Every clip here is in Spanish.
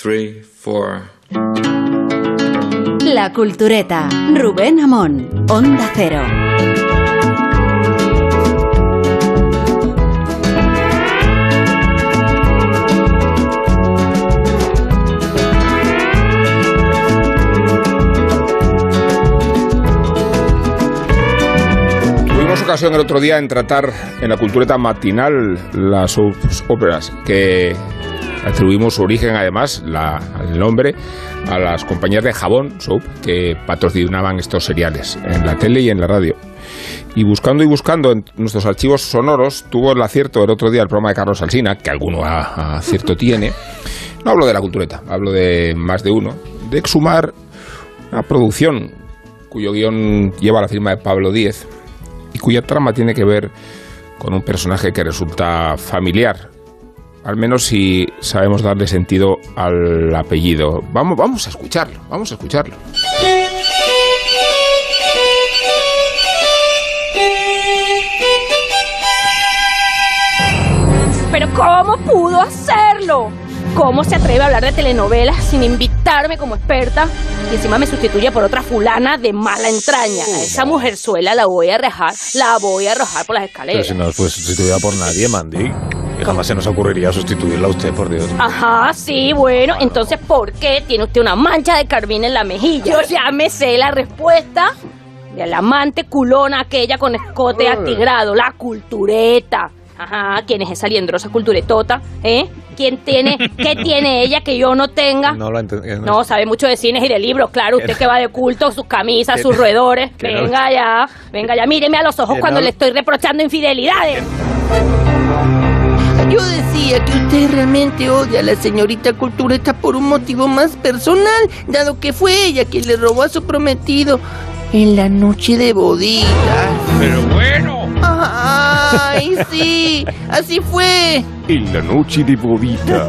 three, four. La Cultureta. Rubén Amón. Onda Cero. Tuvimos ocasión el otro día en tratar en la cultureta matinal las óperas que atribuimos su origen, además, la- el nombre, a las compañías de jabón soap que patrocinaban estos seriales en la tele y en la radio. Y buscando y buscando en nuestros archivos sonoros, tuvo el acierto el otro día el programa de Carlos Alsina, que alguno acierto tiene. No hablo de la cultureta, hablo de más de uno, de exhumar una producción cuyo guion lleva la firma de Pablo Díez y cuya trama tiene que ver con un personaje que resulta familiar, al menos si sabemos darle sentido al apellido. Vamos, vamos a escucharlo, vamos a escucharlo. Pero ¿cómo pudo hacerlo? ¿Cómo se atreve a hablar de telenovelas sin invitarme como experta? Y encima me sustituye por otra fulana de mala entraña. A esa mujerzuela la voy a arrojar, la voy a arrojar por las Pero escaleras. si no fue sustituida por nadie, Mandy. Y jamás se nos ocurriría sustituirla a usted, por Dios. Ajá, sí, bueno, entonces ¿por qué tiene usted una mancha de carmín en la mejilla? Yo ya me sé la respuesta de la amante culona aquella con escote atigrado, la cultureta. Ajá, ¿quién es esa liendrosa culturetota? ¿Eh? ¿Quién tiene, qué tiene ella que yo no tenga? No lo entendí. No, sabe mucho de cines y de libros, claro. Usted que va de culto, sus camisas, sus roedores. no- Venga ya, venga ya, míreme a los ojos cuando no- le estoy reprochando infidelidades. Yo decía que usted realmente odia a la señorita Cultureta por un motivo más personal, dado que fue ella quien le robó a su prometido en la noche de boditas. Pero bueno. Ay, sí, así fue. En la noche de boditas.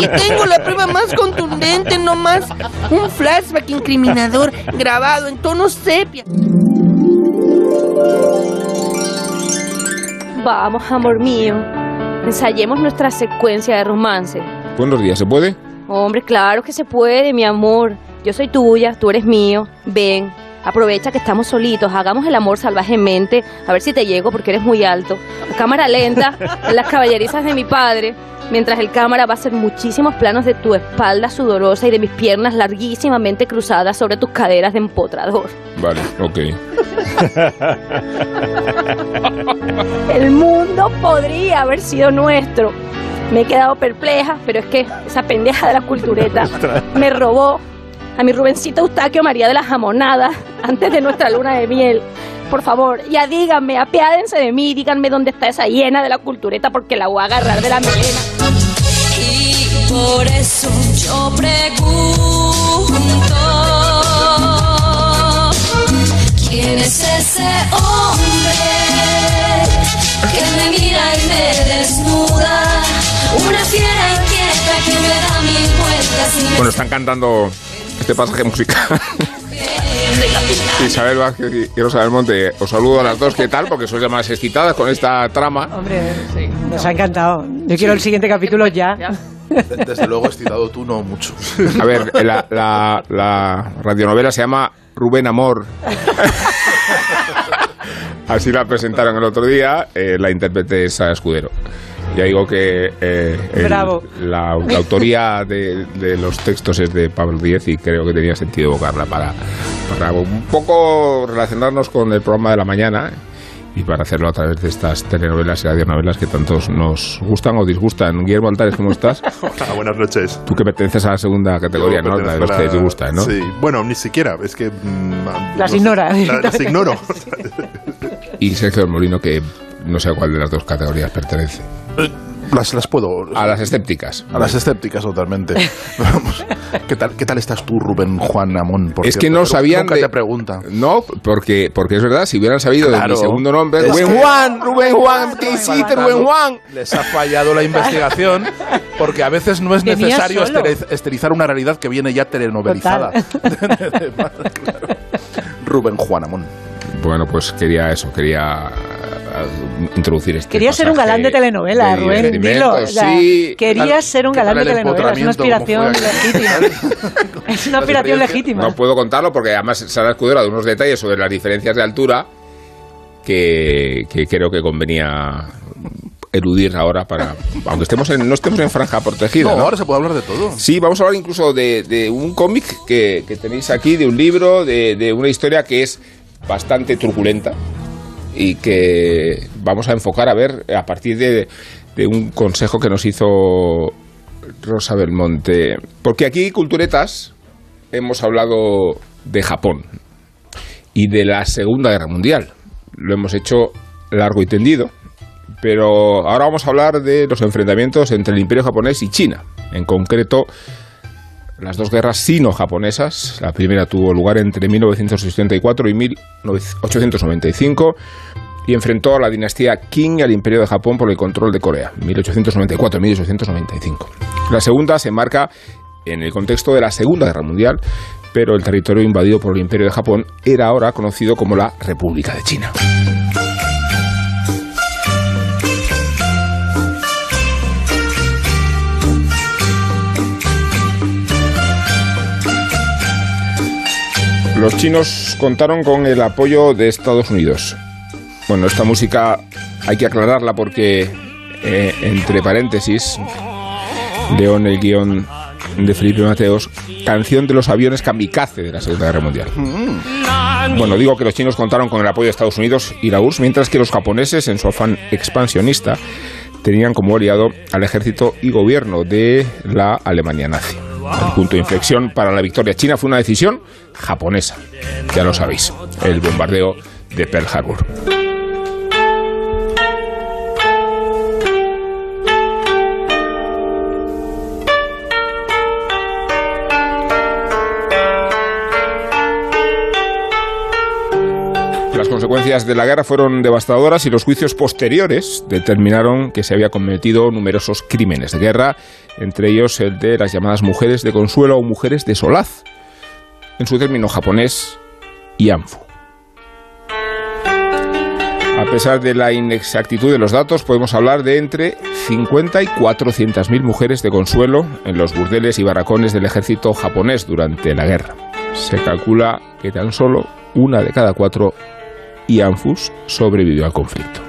Y tengo la prueba más contundente, no más un flashback incriminador grabado en tono sepia. Vamos, amor mío. Ensayemos nuestra secuencia de romance. Buenos días, ¿se puede? Hombre, claro que se puede, mi amor. Yo soy tuya, tú eres mío. Ven, aprovecha que estamos solitos, hagamos el amor salvajemente, a ver si te llego porque eres muy alto. Cámara lenta, en las caballerizas de mi padre, mientras el cámara va a hacer muchísimos planos de tu espalda sudorosa y de mis piernas larguísimamente cruzadas sobre tus caderas de empotrador. Vale, ok. El mundo podría haber sido nuestro. Me he quedado perpleja, pero es que esa pendeja de la cultureta me robó a mi Rubencito Eustaquio María de las Jamonadas antes de nuestra luna de miel. Por favor, ya díganme, apiádense de mí, díganme dónde está esa hiena de la cultureta porque la voy a agarrar de la melena. Y por eso yo pregunto ¿Quién es ese hombre que me mira y me desnuda? Una fiera inquieta que me da mil vueltas Bueno, están cantando este pasaje musical. Isabel Vázquez y Rosa del Monte, os saludo a las dos, ¿qué tal? Porque sois las más excitadas con esta trama. Hombre, nos ha encantado. Yo quiero el siguiente capítulo ya. De- Desde luego, excitado tú no mucho. A ver, la, la, la radionovela se llama Rubén Amor. Así la presentaron el otro día, eh, la intérprete es Sara Escudero. Ya digo que eh, el- Bravo. La, la autoría de, de los textos es de Pablo Díez y creo que tenía sentido evocarla para, para un poco relacionarnos con el programa de la mañana y para hacerlo a través de estas telenovelas y radionovelas que tantos nos gustan o disgustan. Guillermo Altares, ¿cómo estás? Hola, buenas noches. Tú que perteneces a la segunda categoría, Yo ¿no? La de los que la- disgustan, ¿no? Sí, bueno, ni siquiera, es que... mm, Las no ignora. la- Las ignoro. Y Sergio del Molino, que no sé a cuál de las dos categorías pertenece. Las, las puedo... A las escépticas. A las escépticas totalmente. Vamos. ¿Qué tal, ¿Qué tal estás tú, Rubén Juan Amón? Por es que no Pero sabían Nunca de- te preguntan. No, porque, porque es verdad, si hubieran sabido de mi segundo nombre, Es Rubén que- Juan, Rubén Juan, ¿qué hiciste, Rubén Juan? Les ha fallado la investigación porque a veces no es necesario solo. esteriz- esterilizar una realidad que viene ya telenovelizada. Rubén Juan Amón. Bueno, pues quería eso, quería a introducir este Querías ser un galán de telenovela, de Rubén, dilo. o sea, sí. querías ser un ¿Qué galán de el telenovela, es una aspiración legítima. es una aspiración legítima. No puedo contarlo porque además Sara Escudero da unos detalles sobre las diferencias de altura que, que creo que convenía eludir ahora para aunque estemos en, no estemos en franja protegida No, ¿no? ahora se puede hablar de todo. Sí, vamos a hablar incluso de, de un cómic que, que tenéis aquí, de un libro, de, de una historia que es bastante truculenta y que vamos a enfocar a ver a partir de, de un consejo que nos hizo Rosa Belmonte. Porque aquí, Culturetas, hemos hablado de Japón y de la Segunda Guerra Mundial. Lo hemos hecho largo y tendido. Pero ahora vamos a hablar de los enfrentamientos entre el Imperio japonés y China. En concreto, las dos guerras sino-japonesas. La primera tuvo lugar entre 1964 y 1895 y enfrentó a la dinastía Qing y al Imperio de Japón por el control de Corea, 1894-1895. La segunda se enmarca en el contexto de la Segunda Guerra Mundial, pero el territorio invadido por el Imperio de Japón era ahora conocido como la República de China. Los chinos contaron con el apoyo de Estados Unidos. Bueno, esta música hay que aclararla porque, eh, entre paréntesis, leo en el guion de Felipe Mateos, canción de los aviones kamikaze de la Segunda Guerra Mundial. Bueno, digo que los chinos contaron con el apoyo de Estados Unidos y la URSS, mientras que los japoneses, en su afán expansionista, tenían como aliado al ejército y gobierno de la Alemania nazi. El punto de inflexión para la victoria china fue una decisión japonesa, ya lo sabéis, el bombardeo de Pearl Harbor. Consecuencias de la guerra fueron devastadoras y los juicios posteriores determinaron que se había cometido numerosos crímenes de guerra, entre ellos el de las llamadas mujeres de consuelo o mujeres de solaz, en su término japonés, Yanfu. A pesar de la inexactitud de los datos, podemos hablar de entre 50 y 400.000 mujeres de consuelo en los burdeles y barracones del ejército japonés durante la guerra. Se calcula que tan solo una de cada cuatro Yanfus sobrevivió al conflicto.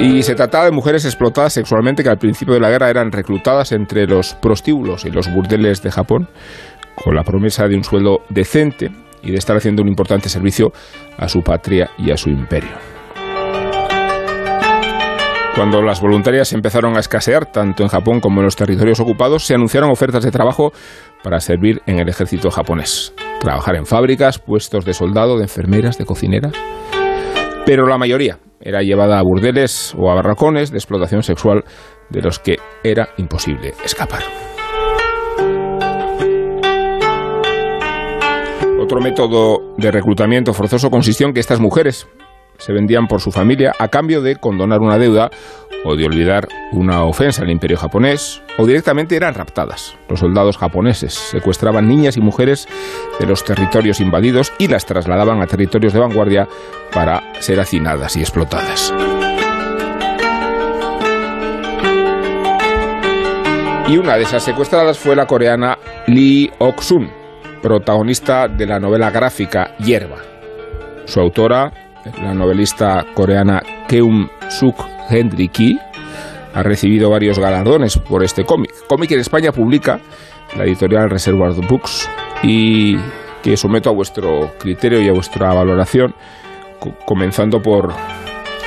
Y se trataba de mujeres explotadas sexualmente que al principio de la guerra eran reclutadas entre los prostíbulos y los burdeles de Japón con la promesa de un sueldo decente y de estar haciendo un importante servicio a su patria y a su imperio. Cuando las voluntarias empezaron a escasear, tanto en Japón como en los territorios ocupados, se anunciaron ofertas de trabajo para servir en el ejército japonés. Trabajar en fábricas, puestos de soldado, de enfermeras, de cocineras. Pero la mayoría era llevada a burdeles o a barracones de explotación sexual de los que era imposible escapar. Otro método de reclutamiento forzoso consistió en que estas mujeres se vendían por su familia a cambio de condonar una deuda o de olvidar una ofensa al imperio japonés, o directamente eran raptadas. Los soldados japoneses secuestraban niñas y mujeres de los territorios invadidos y las trasladaban a territorios de vanguardia para ser hacinadas y explotadas. Y una de esas secuestradas fue la coreana Lee Ok-sun, protagonista de la novela gráfica Hierba. Su autora, la novelista coreana Keum Suk Hendry Ki, ha recibido varios galardones por este cómic. Cómic que en España publica la editorial Reservoir Books y que someto a vuestro criterio y a vuestra valoración, co- comenzando por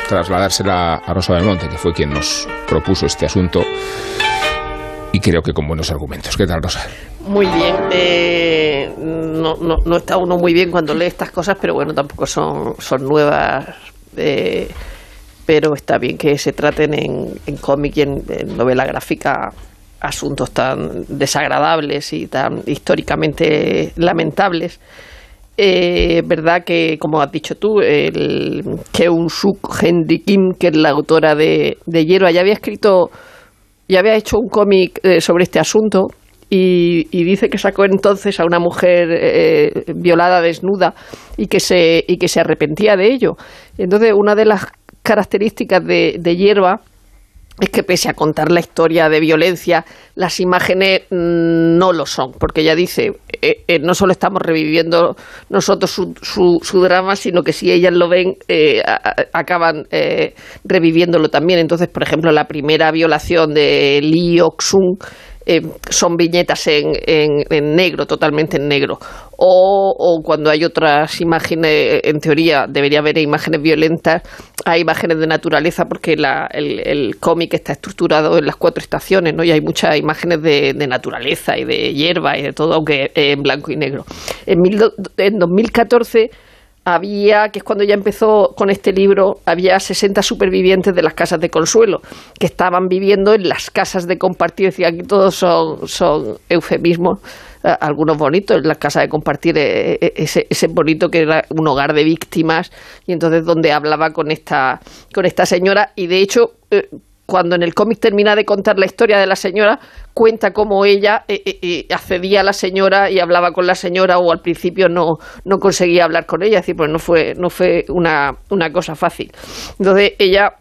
trasladársela a Rosa del Monte, que fue quien nos propuso este asunto y creo que con buenos argumentos. ¿Qué tal, Rosa? Muy bien. eh, no, no, no está uno muy bien cuando lee estas cosas, pero bueno, tampoco son, son nuevas. eh, pero está bien que se traten en, en cómic y en, novela gráfica asuntos tan desagradables y tan históricamente lamentables. Eh, verdad que, como has dicho tú, el Keun Suk Henry Kim, que es la autora de, de ya había escrito, ya había hecho un cómic eh, sobre este asunto y- dice que sacó entonces a una mujer eh, violada desnuda y que se y que se arrepentía de ello. Entonces una de las características de, de Hierba es que pese a contar la historia de violencia, las imágenes mm, no lo son, porque ella dice, eh, eh, no solo estamos reviviendo nosotros su, su, drama, sino que si ellas lo ven, eh, a- acaban eh, reviviéndolo también. Entonces, por ejemplo, la primera violación de Lee Ok-sung eh, son viñetas en, en- en negro, totalmente en negro. O, o cuando hay otras imágenes, en teoría debería haber imágenes violentas, hay imágenes de naturaleza porque la- el, el cómic está estructurado en las cuatro estaciones, ¿no? Y hay muchas imágenes de, de naturaleza y de hierba y de todo, aunque en blanco y negro. En, mil en 2014 había, que es cuando ya empezó con este libro, había 60 supervivientes de las casas de consuelo, que estaban viviendo en las casas de compartir. Decía, aquí todos son, son eufemismos, eh, algunos bonitos, en las casas de compartir, eh, eh, ese, ese bonito que era un hogar de víctimas, y entonces donde hablaba con esta, con esta señora, y de hecho... cuando en el cómic termina de contar la historia de la señora, cuenta cómo ella eh, eh, eh, accedía a la señora y hablaba con la señora o al principio no, no conseguía hablar con ella, es decir, pues no fue, no fue una, una cosa fácil. Entonces ella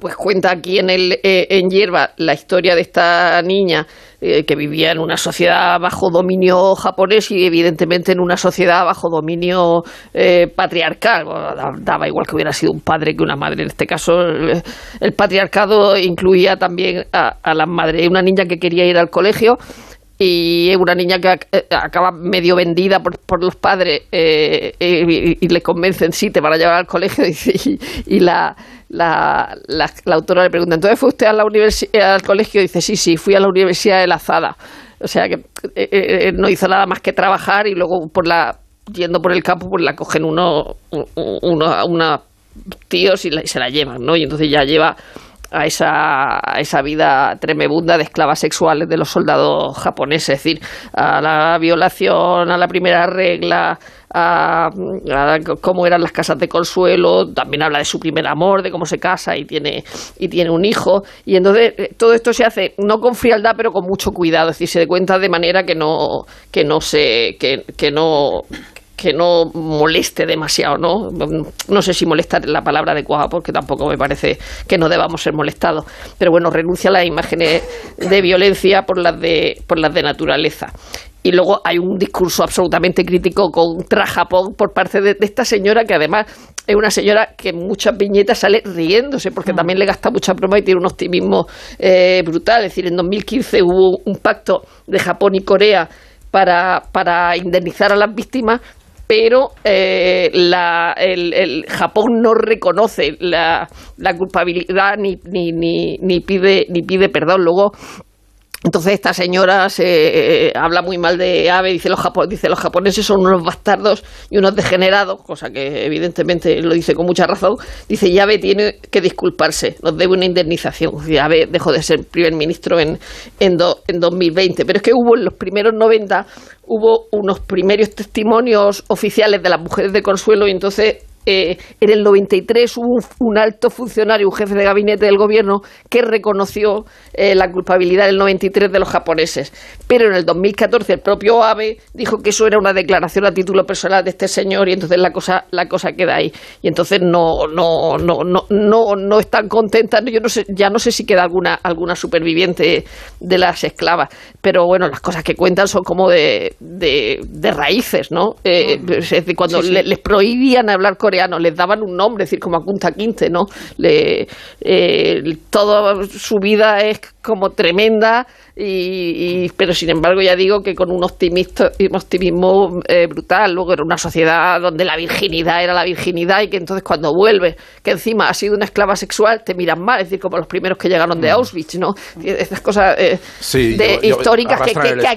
pues cuenta aquí en el eh, en hierba la historia de esta niña eh, que vivía en una sociedad bajo dominio japonés y evidentemente en una sociedad bajo dominio eh, patriarcal. Daba igual que hubiera sido un padre que una madre. En este caso el, el patriarcado incluía también a, a las madres una niña que quería ir al colegio y una niña que eh, acaba medio vendida por, por los padres eh, eh, y, y le convencen, sí, te van a llevar al colegio y, y la, la, la, la autora le pregunta, ¿entonces fue usted eh, al colegio? Y dice, sí, sí, fui a la Universidad de la Zada. O sea que eh, eh, no hizo nada más que trabajar y luego por la yendo por el campo pues la cogen unos uno, unos tíos y, y se la llevan, ¿no? Y entonces ya lleva a esa, a esa vida tremebunda de esclavas sexuales de los soldados japoneses, es decir, a la violación, a la primera regla, a, a cómo eran las casas de consuelo, también habla de su primer amor, de cómo se casa y tiene, y tiene un hijo, y entonces eh, todo esto se hace no con frialdad, pero con mucho cuidado, es decir, se cuenta de manera que no, que no se, que, que no que no moleste demasiado, ¿no? No sé si molestar es la palabra adecuada porque tampoco me parece que no debamos ser molestados, pero bueno, renuncia a las imágenes de violencia por las de por las de naturaleza. Y luego hay un discurso absolutamente crítico contra Japón por parte de, de esta señora que además es una señora que en muchas viñetas sale riéndose porque también le gasta mucha broma y tiene un optimismo eh, brutal. Es decir, en 2015 hubo un pacto de Japón y Corea para, para indemnizar a las víctimas, pero eh, la- el, Japón no reconoce la, culpabilidad ni, ni, ni, ni pide ni pide perdón. Luego entonces esta señora se eh, habla muy mal de Abe, dice los, dice los japoneses son unos bastardos y unos degenerados, cosa que evidentemente lo dice con mucha razón. Dice y Abe tiene que disculparse, nos debe una indemnización. Abe dejó de ser primer ministro en, en, do- en 2020. Pero es que hubo en los primeros 90, hubo unos primeros testimonios oficiales de las mujeres de Consuelo y entonces eh, en el 93 hubo un, un alto funcionario, un jefe de gabinete del gobierno, que reconoció eh, la culpabilidad del 93 de los japoneses. Pero en el 2014 el propio Abe dijo que eso era una declaración a título personal de este señor y entonces la cosa, la cosa queda ahí. Y entonces no, no, no, no, no, no están contentas. Yo no sé, ya no sé si queda alguna, alguna superviviente de las esclavas, pero bueno, las cosas que cuentan son como de, de, de raíces, ¿no? Eh, es decir, cuando Sí, sí. le- les prohibían hablar coreano, les daban un nombre, es decir, como a Kunta Kinte, ¿no? Le, eh, toda su vida es como tremenda, y, y- pero sin embargo ya digo que con un optimista, un optimismo eh, brutal. Luego era una sociedad donde la virginidad era la virginidad y que entonces cuando vuelves, que encima has sido una esclava sexual, te miran mal, es decir, como los primeros que llegaron de Auschwitz, ¿no? Y Estas cosas eh, Sí, de yo- yo- históricas que, que- hay,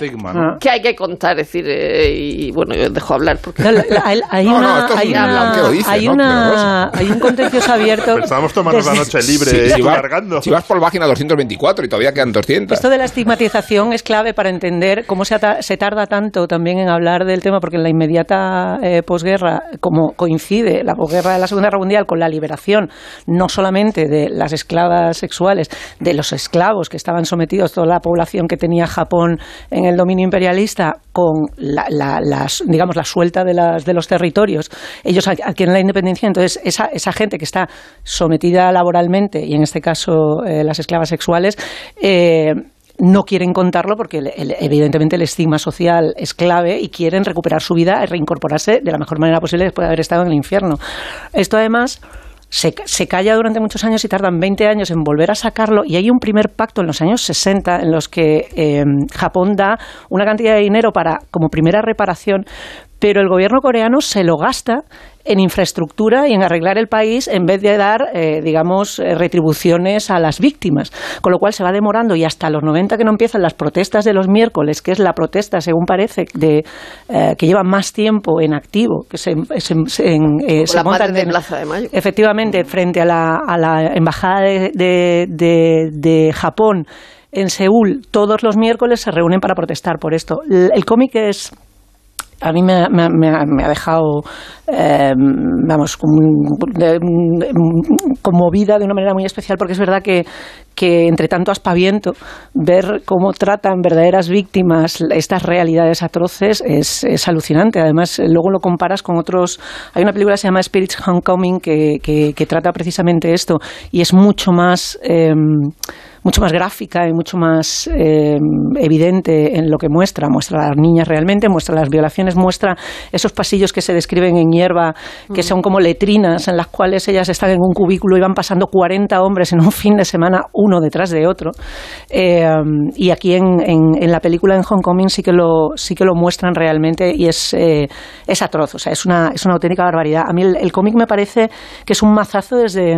que hay que contar, es decir, eh, y bueno, yo dejo hablar porque... No, la- la- hay- una- esto es hay un una- hay un contencioso abierto. Pensábamos tomarnos la noche libre Sí, si, y vas, si vas por la página 224 y todavía quedan 200. Esto de la estigmatización es clave para entender cómo se, tarda tanto también en hablar del tema, porque en la inmediata eh, posguerra, como coincide la posguerra de la Segunda Guerra Mundial con la liberación no solamente de las esclavas sexuales, de los esclavos que estaban sometidos, toda la población que tenía Japón en el dominio imperialista, con la, la- las, digamos, la suelta de, los territorios, ellos ad- adquieren la independencia, entonces esa, esa gente que está sometida laboralmente, y en este caso eh, las esclavas sexuales, eh, no quieren contarlo porque el- evidentemente el estigma social es clave y quieren recuperar su vida y reincorporarse de la mejor manera posible después de haber estado en el infierno. Esto además se, se calla durante muchos años y tardan 20 años en volver a sacarlo y hay un primer pacto en los años 60 en los que eh, Japón da una cantidad de dinero para como primera reparación, pero el gobierno coreano se lo gasta en infraestructura y en arreglar el país en vez de dar, eh, digamos, eh, retribuciones a las víctimas. Con lo cual se va demorando y hasta los 90 que no empiezan las protestas de los miércoles, que es la protesta, según parece, de, eh, que lleva más tiempo en activo, que se, se- se- en, eh, se la montan de en- Plaza de Mayo. Efectivamente, frente a la, a la embajada de, de- de- de Japón en Seúl, todos los miércoles se reúnen para protestar por esto. El, el cómic es a mí me, ha- me me ha, me ha dejado, eh, vamos, como conmovida de una manera muy especial, porque es verdad que, que entre tanto aspaviento, ver cómo tratan verdaderas víctimas estas realidades atroces es, es alucinante. Además, luego lo comparas con otros. Hay una película que se llama Spirits Homecoming que, que, que trata precisamente esto y es mucho más. eh, mucho más gráfica y mucho más eh, evidente en lo que muestra. Muestra a las niñas realmente, muestra las violaciones, muestra esos pasillos que se describen en hierba, que son como letrinas en las cuales ellas están en un cubículo y van pasando 40 hombres en un fin de semana, uno detrás de otro. Eh, y aquí en, en- la película en Hong Kong sí que lo, sí que lo muestran realmente y es, eh, es atroz, o sea, es una, es una auténtica barbaridad. A mí el cómic me parece que es un mazazo desde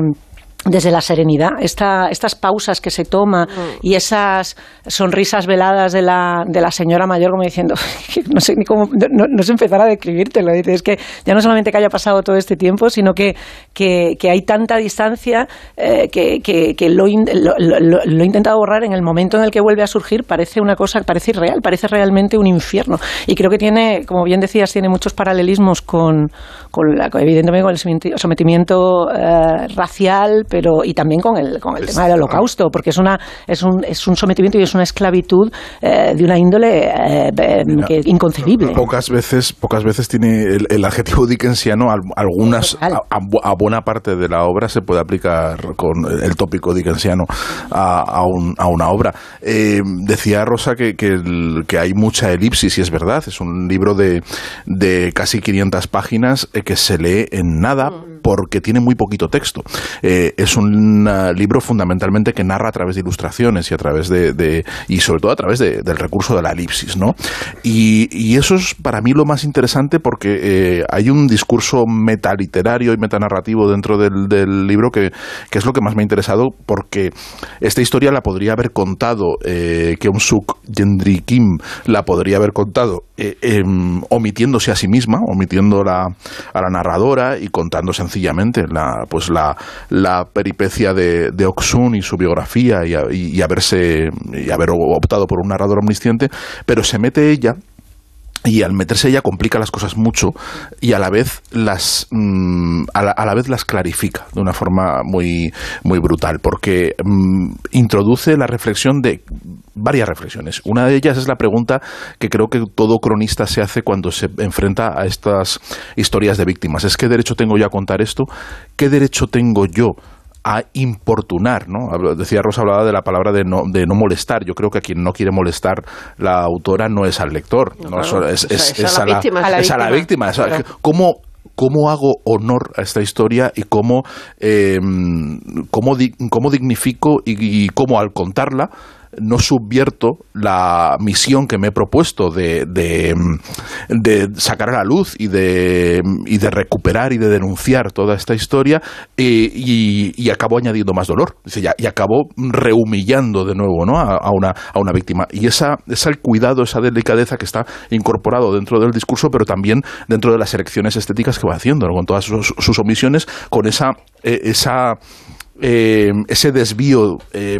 desde la serenidad, esta, estas pausas que se toma y esas sonrisas veladas de la, de la señora mayor como diciendo, no sé ni cómo, no, no sé empezar a describírtelo, dice, es que ya no solamente que haya pasado todo este tiempo, sino que, que, que hay tanta distancia eh, que, que, que lo, in- lo, lo- lo he intentado borrar en el momento en el que vuelve a surgir, parece una cosa, parece irreal, parece realmente un infierno. Y creo que tiene, como bien decías, tiene muchos paralelismos con, con la, evidentemente con el sometimiento- sometimiento eh, racial, pero y también con el, con el tema del holocausto, porque es una es un, es un sometimiento y es una esclavitud eh, de una índole eh, que- inconcebible. Pocas veces, pocas veces tiene el, el adjetivo dickensiano, al- algunas, a, a bu- a buena parte de la obra se puede aplicar con el tópico dickensiano a, a un- a una obra. Eh, decía Rosa que, que, el- que hay mucha elipsis y es verdad, es un libro de, de casi 500 páginas eh, que se lee en nada porque tiene muy poquito texto. Eh, es un libro fundamentalmente que narra a través de ilustraciones y a través de, y sobre todo a través de- del recurso de la elipsis, ¿no? Y, y eso es para mí lo más interesante porque eh, hay un discurso metaliterario y metanarrativo dentro del, libro que, que es lo que más me ha interesado porque esta historia la podría haber contado eh, Keum Suk Gendry Kim la podría haber contado eh, em, omitiéndose a sí misma, omitiendo la, a la narradora y contando sencillamente la, pues la peripecia de, Oksun y su biografía y, a- haberse y haber optado por un narrador omnisciente, pero se mete ella y al meterse ella complica las cosas mucho y a la vez las mm, a, la, a la vez las clarifica de una forma muy muy brutal porque mm, introduce la reflexión de varias reflexiones. Una de ellas es la pregunta que creo que todo cronista se hace cuando se enfrenta a estas historias de víctimas. Es qué derecho tengo yo a contar esto qué derecho tengo yo a importunar, ¿no? Decía Rosa, hablaba de la palabra de no, de no molestar. Yo creo que a quien no quiere molestar la autora no es al lector, no, claro. es, a la víctima. es A la es a la víctima. Claro. ¿cómo, ¿Cómo hago honor a esta historia y cómo, eh, cómo, di- cómo dignifico y, y cómo al contarla no subvierto la misión que me he propuesto de, de, sacar a la luz y de, y de recuperar y de denunciar toda esta historia eh, y, y acabo añadiendo más dolor y acabo rehumillando de nuevo ¿no? a, una, a una víctima y esa, ese cuidado, esa delicadeza que está incorporado dentro del discurso pero también dentro de las elecciones estéticas que va haciendo ¿no? con todas sus, sus omisiones con esa, eh, esa eh, ese desvío eh,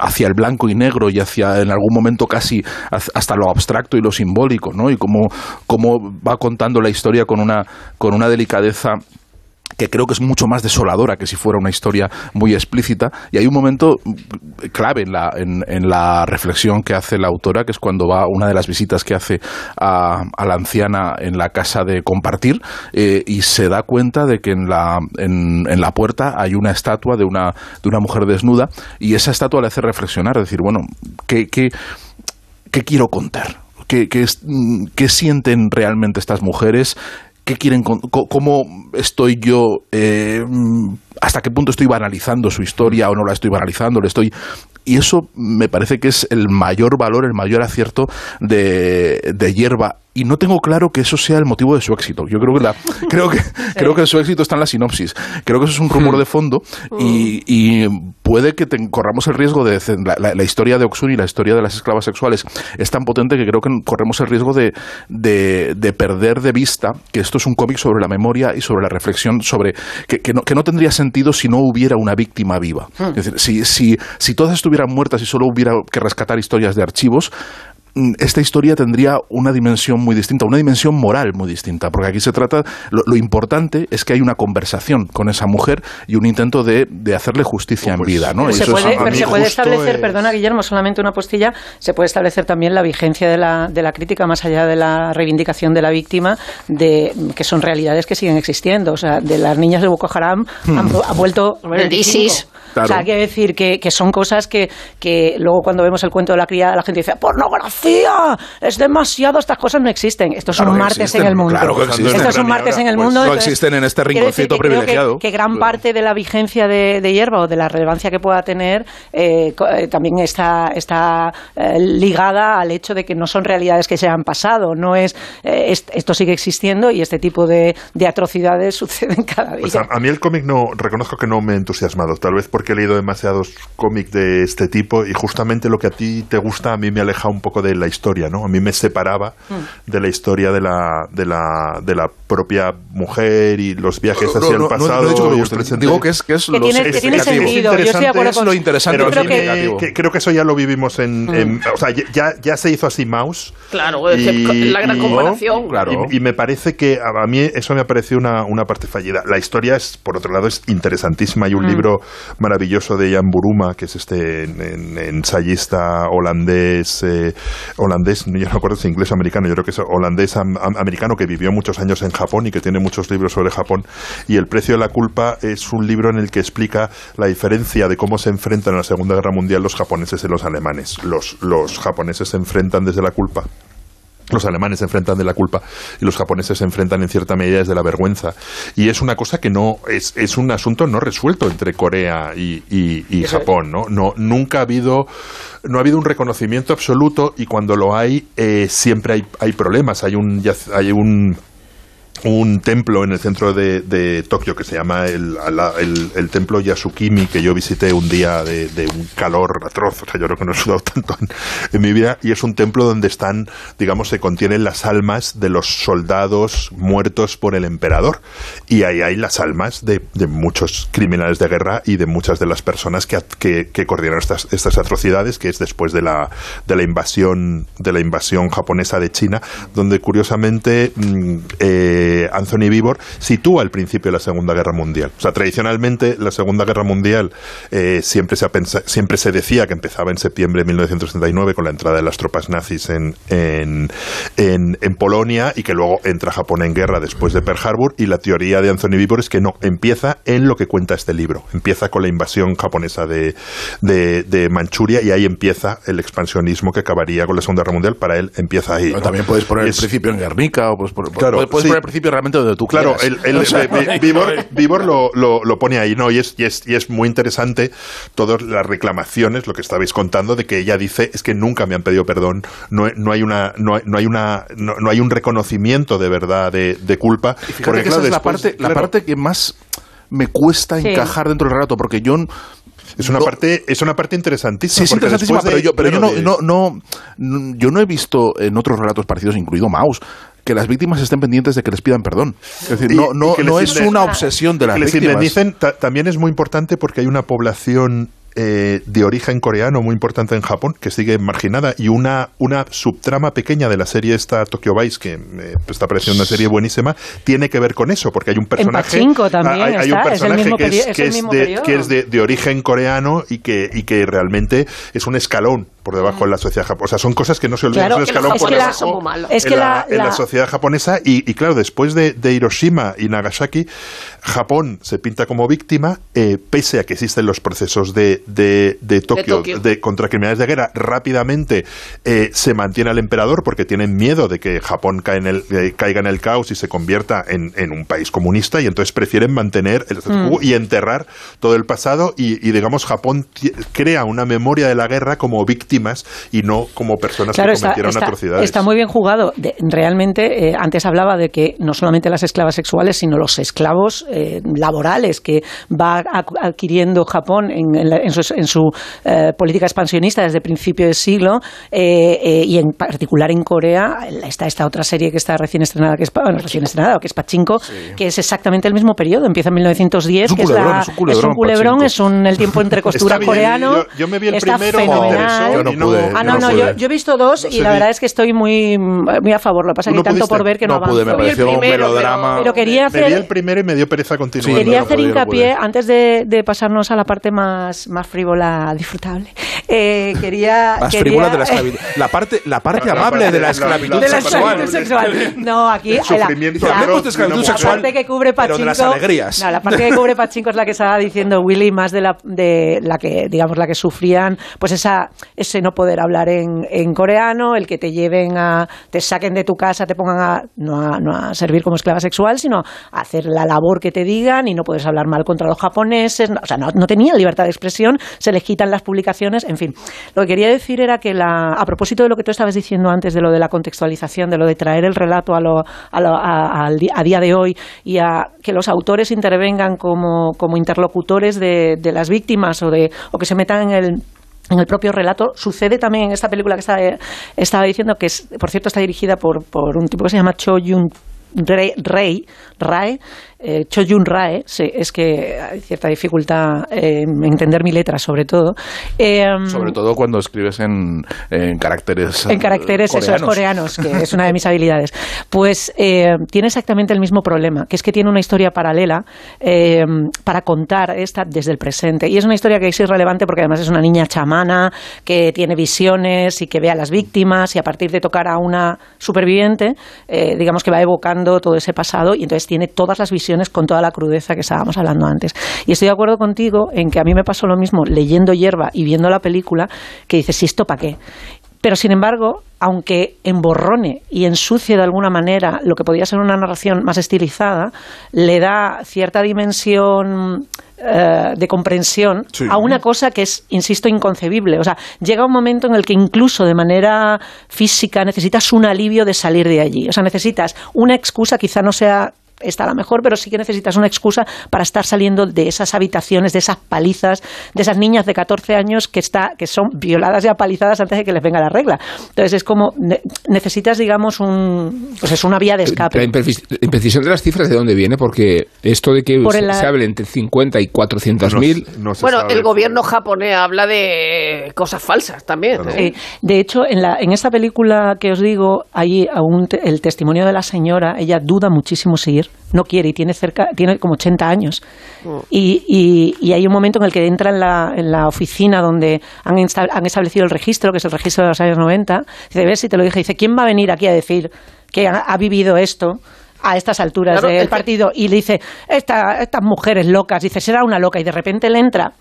hacia el blanco y negro y hacia en algún momento casi hasta lo abstracto y lo simbólico, ¿no? Y cómo, cómo va contando la historia con una, con una delicadeza que creo que es mucho más desoladora que si fuera una historia muy explícita. Y hay un momento clave en la, en, la reflexión que hace la autora, que es cuando va una de las visitas que hace a, la anciana en la casa de compartir eh, y se da cuenta de que en la, en, la puerta hay una estatua de una, de una mujer desnuda y esa estatua le hace reflexionar, decir, bueno, ¿qué, qué, quiero contar? ¿Qué, qué, ¿Qué sienten realmente estas mujeres? Qué quieren, cómo estoy yo, eh, hasta qué punto estoy banalizando su historia o no la estoy banalizando, le estoy y eso me parece que es el mayor valor, el mayor acierto de, de Hierba y no tengo claro que eso sea el motivo de su éxito. Yo creo que la, creo que creo que su éxito está en la sinopsis. Creo que eso es un rumor de fondo y, y puede que corramos el riesgo de la, historia de Oxun y la historia de las esclavas sexuales es tan potente que creo que corremos el riesgo de, de, perder de vista que esto es un cómic sobre la memoria y sobre la reflexión sobre que, que, no, que no tendría sentido si no hubiera una víctima viva. Es decir, si, si, si todas estuvieran muertas y solo hubiera que rescatar historias de archivos, esta historia tendría una dimensión muy distinta, una dimensión moral muy distinta, porque aquí se trata, lo, importante es que hay una conversación con esa mujer y un intento de, hacerle justicia en pues, vida. ¿no? Se puede, pero se puede establecer, perdona Guillermo, solamente una postilla, se puede establecer también la vigencia de la, de la crítica más allá de la reivindicación de la víctima, de que son realidades que siguen existiendo. O sea, de las niñas de Boko Haram han, hmm. vuelto... El ISIS. O sea, decir que, que, son cosas que, que luego cuando vemos el cuento de la criada la gente dice ¡pornografía! Es demasiado, estas cosas no existen. Estos son martes en el mundo. Claro que existen. Estos son martes en el pues mundo. No existen en este rinconcito privilegiado. Que, gran parte de la vigencia de, de, hierba o de la relevancia que pueda tener eh, eh, también está, está eh, ligada al hecho de que no son realidades que se han pasado. No es, esto sigue existiendo y este tipo de, de atrocidades suceden cada pues día. a, a, mí el cómic no, reconozco que no me ha entusiasmado, tal vez porque he leído demasiados cómics de este tipo y justamente lo que a ti te gusta a mí me aleja un poco de la historia, ¿no? A mí me separaba mm. de la historia de la, de la, de la propia mujer y los viajes hacia el pasado. digo que es, que es, que tiene, que tiene sentido. Yo estoy de acuerdo con lo interesante. Pero creo que, creo que eso ya lo vivimos en, mm. o sea, ya, ya se hizo así Mouse. Claro, es la gran comparación. Claro. Y, me parece que a mí eso me ha parecido una, una parte fallida. La historia es, por otro lado, es interesantísima. Hay un mm. libro maravilloso de Jan Buruma, que es este ensayista holandés, eh, holandés, yo no me acuerdo si inglés o americano, yo creo que es holandés americano que vivió muchos años en Japón y que tiene muchos libros sobre Japón. Y El precio de la culpa es un libro en el que explica la diferencia de cómo se enfrentan en la Segunda Guerra Mundial los japoneses y los alemanes. Los, los japoneses se enfrentan desde la culpa los alemanes se enfrentan de la culpa y los japoneses se enfrentan en cierta medida desde la vergüenza. Y es una cosa que no es, es un asunto no resuelto entre Corea y, y, Japón, ¿no? ¿no? Nunca ha habido no ha habido un reconocimiento absoluto y cuando lo hay eh, siempre hay, hay problemas. Hay un hay un un templo en el centro de, de Tokio que se llama el, el, templo Yasukimi, que yo visité un día de, un calor atroz, o sea, yo creo que no he sudado tanto en, mi vida, y es un templo donde están, digamos, se contienen las almas de los soldados muertos por el emperador, y ahí hay las almas de, muchos criminales de guerra y de muchas de las personas que, que, que coordinaron estas, estas atrocidades, que es después de la, de la invasión de la invasión japonesa de China, donde curiosamente mm, eh, Anthony Vivor sitúa el principio de la Segunda Guerra Mundial. O sea, tradicionalmente la Segunda Guerra Mundial eh, siempre, se siempre se decía que empezaba en septiembre de 1939 con la entrada de las tropas nazis en, en, en, Polonia y que luego entra Japón en guerra después de Pearl Harbor y la teoría de Anthony Vivor es que no, empieza en lo que cuenta este libro. Empieza con la invasión japonesa de, de, Manchuria y ahí empieza el expansionismo que acabaría con la Segunda Guerra Mundial. Para él empieza ahí. También puedes poner el principio en Guernica o puedes, claro, puedes poner el principio realmente donde tú Claro, el, Vivor, lo, lo, pone ahí, ¿no? Y es, y es, y es muy interesante todas las reclamaciones, lo que estabais contando, de que ella dice, es que nunca me han pedido perdón, no, no hay una, no, no hay una, no, hay un reconocimiento de verdad de, culpa. porque, esa es la parte, la parte que más me cuesta encajar dentro del relato, porque yo es una parte es una parte interesantísima. Sí, es interesantísima, pero yo, pero yo no, no, no, yo no he visto en otros relatos parecidos, incluido Maus, que las víctimas estén pendientes de que les pidan perdón. Es decir, Y- no, no, es una obsesión de las que les víctimas. también es muy importante porque hay una población eh, de origen coreano muy importante en Japón que sigue marginada y una, una subtrama pequeña de la serie esta Tokyo Vice que me está pareciendo una serie buenísima tiene que ver con eso porque hay un personaje también hay, hay un está, personaje es, es de, que es de, de origen coreano y que, y que realmente es un escalón por debajo de la sociedad japonesa. O sea, son cosas que no se olvidan, Claro, es escalón es por la- es que en, la, la- en la la- sociedad japonesa y, y claro, después de, de Hiroshima y Nagasaki, Japón se pinta como víctima, eh, pese a que existen los procesos de, de, de Tokio, Tokio. de contra criminales de guerra, rápidamente eh, se mantiene al emperador porque tienen miedo de que Japón cae en el- eh, caiga en el caos y se convierta en, en un país comunista y entonces prefieren mantener el status Mm. y enterrar todo el pasado y, y, digamos Japón crea una memoria de la guerra como víctimas y no como personas Claro, que está, cometieron está- atrocidades. está muy bien jugado. De- realmente, eh, antes hablaba de que no solamente las esclavas sexuales, sino los esclavos eh, laborales que va adquiriendo Japón en, en la- en su, en su, eh, política expansionista desde principio del siglo y en particular en Corea está esta otra serie que está recién estrenada, que es, bueno, recién estrenada, que es Pachinko, que es exactamente el mismo periodo. Empieza en 1910, Es un que es, culebrón, la- es un culebrón, es un el tiempo entre costura Está bien, coreano. yo- yo me vi el está primero, me fenomenal. interesó Yo no no- pude, Ah, no, no, pude. yo, yo he visto dos No y la vi- verdad es que estoy muy, muy a favor. Lo que pasa es ¿Tú que no tanto por ver que no, No pude, me avanzo. pareció un primero, melodrama. Pero quería Me vi el hacer, primero y me dio pereza continuar. Sí, quería no hacer hincapié, antes de, de pasarnos a la parte más, más frívola, disfrutable, eh, quería... Más quería- frívola de la esclavitud. La parte, la parte La amable parte de la de la- esclavitud de la sexual. esclavitud sexual. No, aquí... El la- sufrimiento la- atroz de esclavitud de una la sexual. parte que cubre pero Pachinko, de las alegrías. No, la parte que cubre Pachinko es la que estaba diciendo Willy, más de la, de la que, digamos, la que sufrían, pues esa, ese no poder hablar en, en coreano, el que te lleven a, te saquen de tu casa, te pongan a, no a, no a servir como esclava sexual, sino a hacer la labor que te digan y no puedes hablar mal contra los japoneses, no, o sea, no, no tenían libertad de expresión, se les quitan las publicaciones, en fin. Lo que quería decir era que la, a propósito de lo que tú estabas diciendo antes, de lo de la contextualización, de lo de traer el relato a, lo, a, lo- a- a día de hoy y a que los autores intervengan como, como interlocutores de, de las víctimas o, de, o que se metan en el en el propio relato sucede también en esta película que estaba, estaba diciendo que es, por cierto está dirigida por, por un tipo que se llama Cho Yun Rei Rae, eh, Cho Yun Rae, sí, es que hay cierta dificultad en entender mi letra sobre todo. Eh, Sobre todo cuando escribes en, en caracteres en caracteres eh, esos coreanos, que es una de mis habilidades. Pues eh, tiene exactamente el mismo problema, que es que tiene una historia paralela eh, para contar esta desde el presente. Y es una historia que es irrelevante porque además es una niña chamana que tiene visiones y que ve a las víctimas y a partir de tocar a una superviviente, eh, digamos que va evocando todo ese pasado y entonces tiene todas las visiones con toda la crudeza que estábamos hablando antes. Y estoy de acuerdo contigo en que a mí me pasó lo mismo leyendo Hierba y viendo la película, que dices, ¿y esto para qué? Pero sin embargo, aunque emborrone y ensucie de alguna manera lo que podría ser una narración más estilizada, le da cierta dimensión eh, de comprensión Sí. a una cosa que es, insisto, inconcebible. O sea, llega un momento en el que incluso de manera física necesitas un alivio de salir de allí. O sea, necesitas una excusa, quizá no sea esta la mejor, pero sí que necesitas una excusa para estar saliendo de esas habitaciones, de esas palizas, de esas niñas de 14 años que, está, que son violadas y apalizadas antes de que les venga la regla. Entonces es como, ne- necesitas, digamos, un, pues es una vía de La escape. la imprecisión de las cifras, ¿de dónde viene? Porque esto de que Por se, se hable entre 50 y 400 mil... No, Bueno, sabe. el gobierno japonés habla de cosas falsas también. ¿eh? Sí. De hecho, en, la, en esta película que os digo, hay aún te- el testimonio de la señora, ella duda muchísimo si ir, no quiere y tiene cerca, tiene como 80 años. Y, y- y hay un momento en el que entra en la, en la oficina donde han, han establecido el registro, que es el registro de los años 90. Dice, ves si te lo dije, dice, ¿quién va a venir aquí a decir que ha, ha vivido esto? a estas alturas Claro, del que- partido y le dice Esta, estas mujeres locas dice será una loca y de repente le entra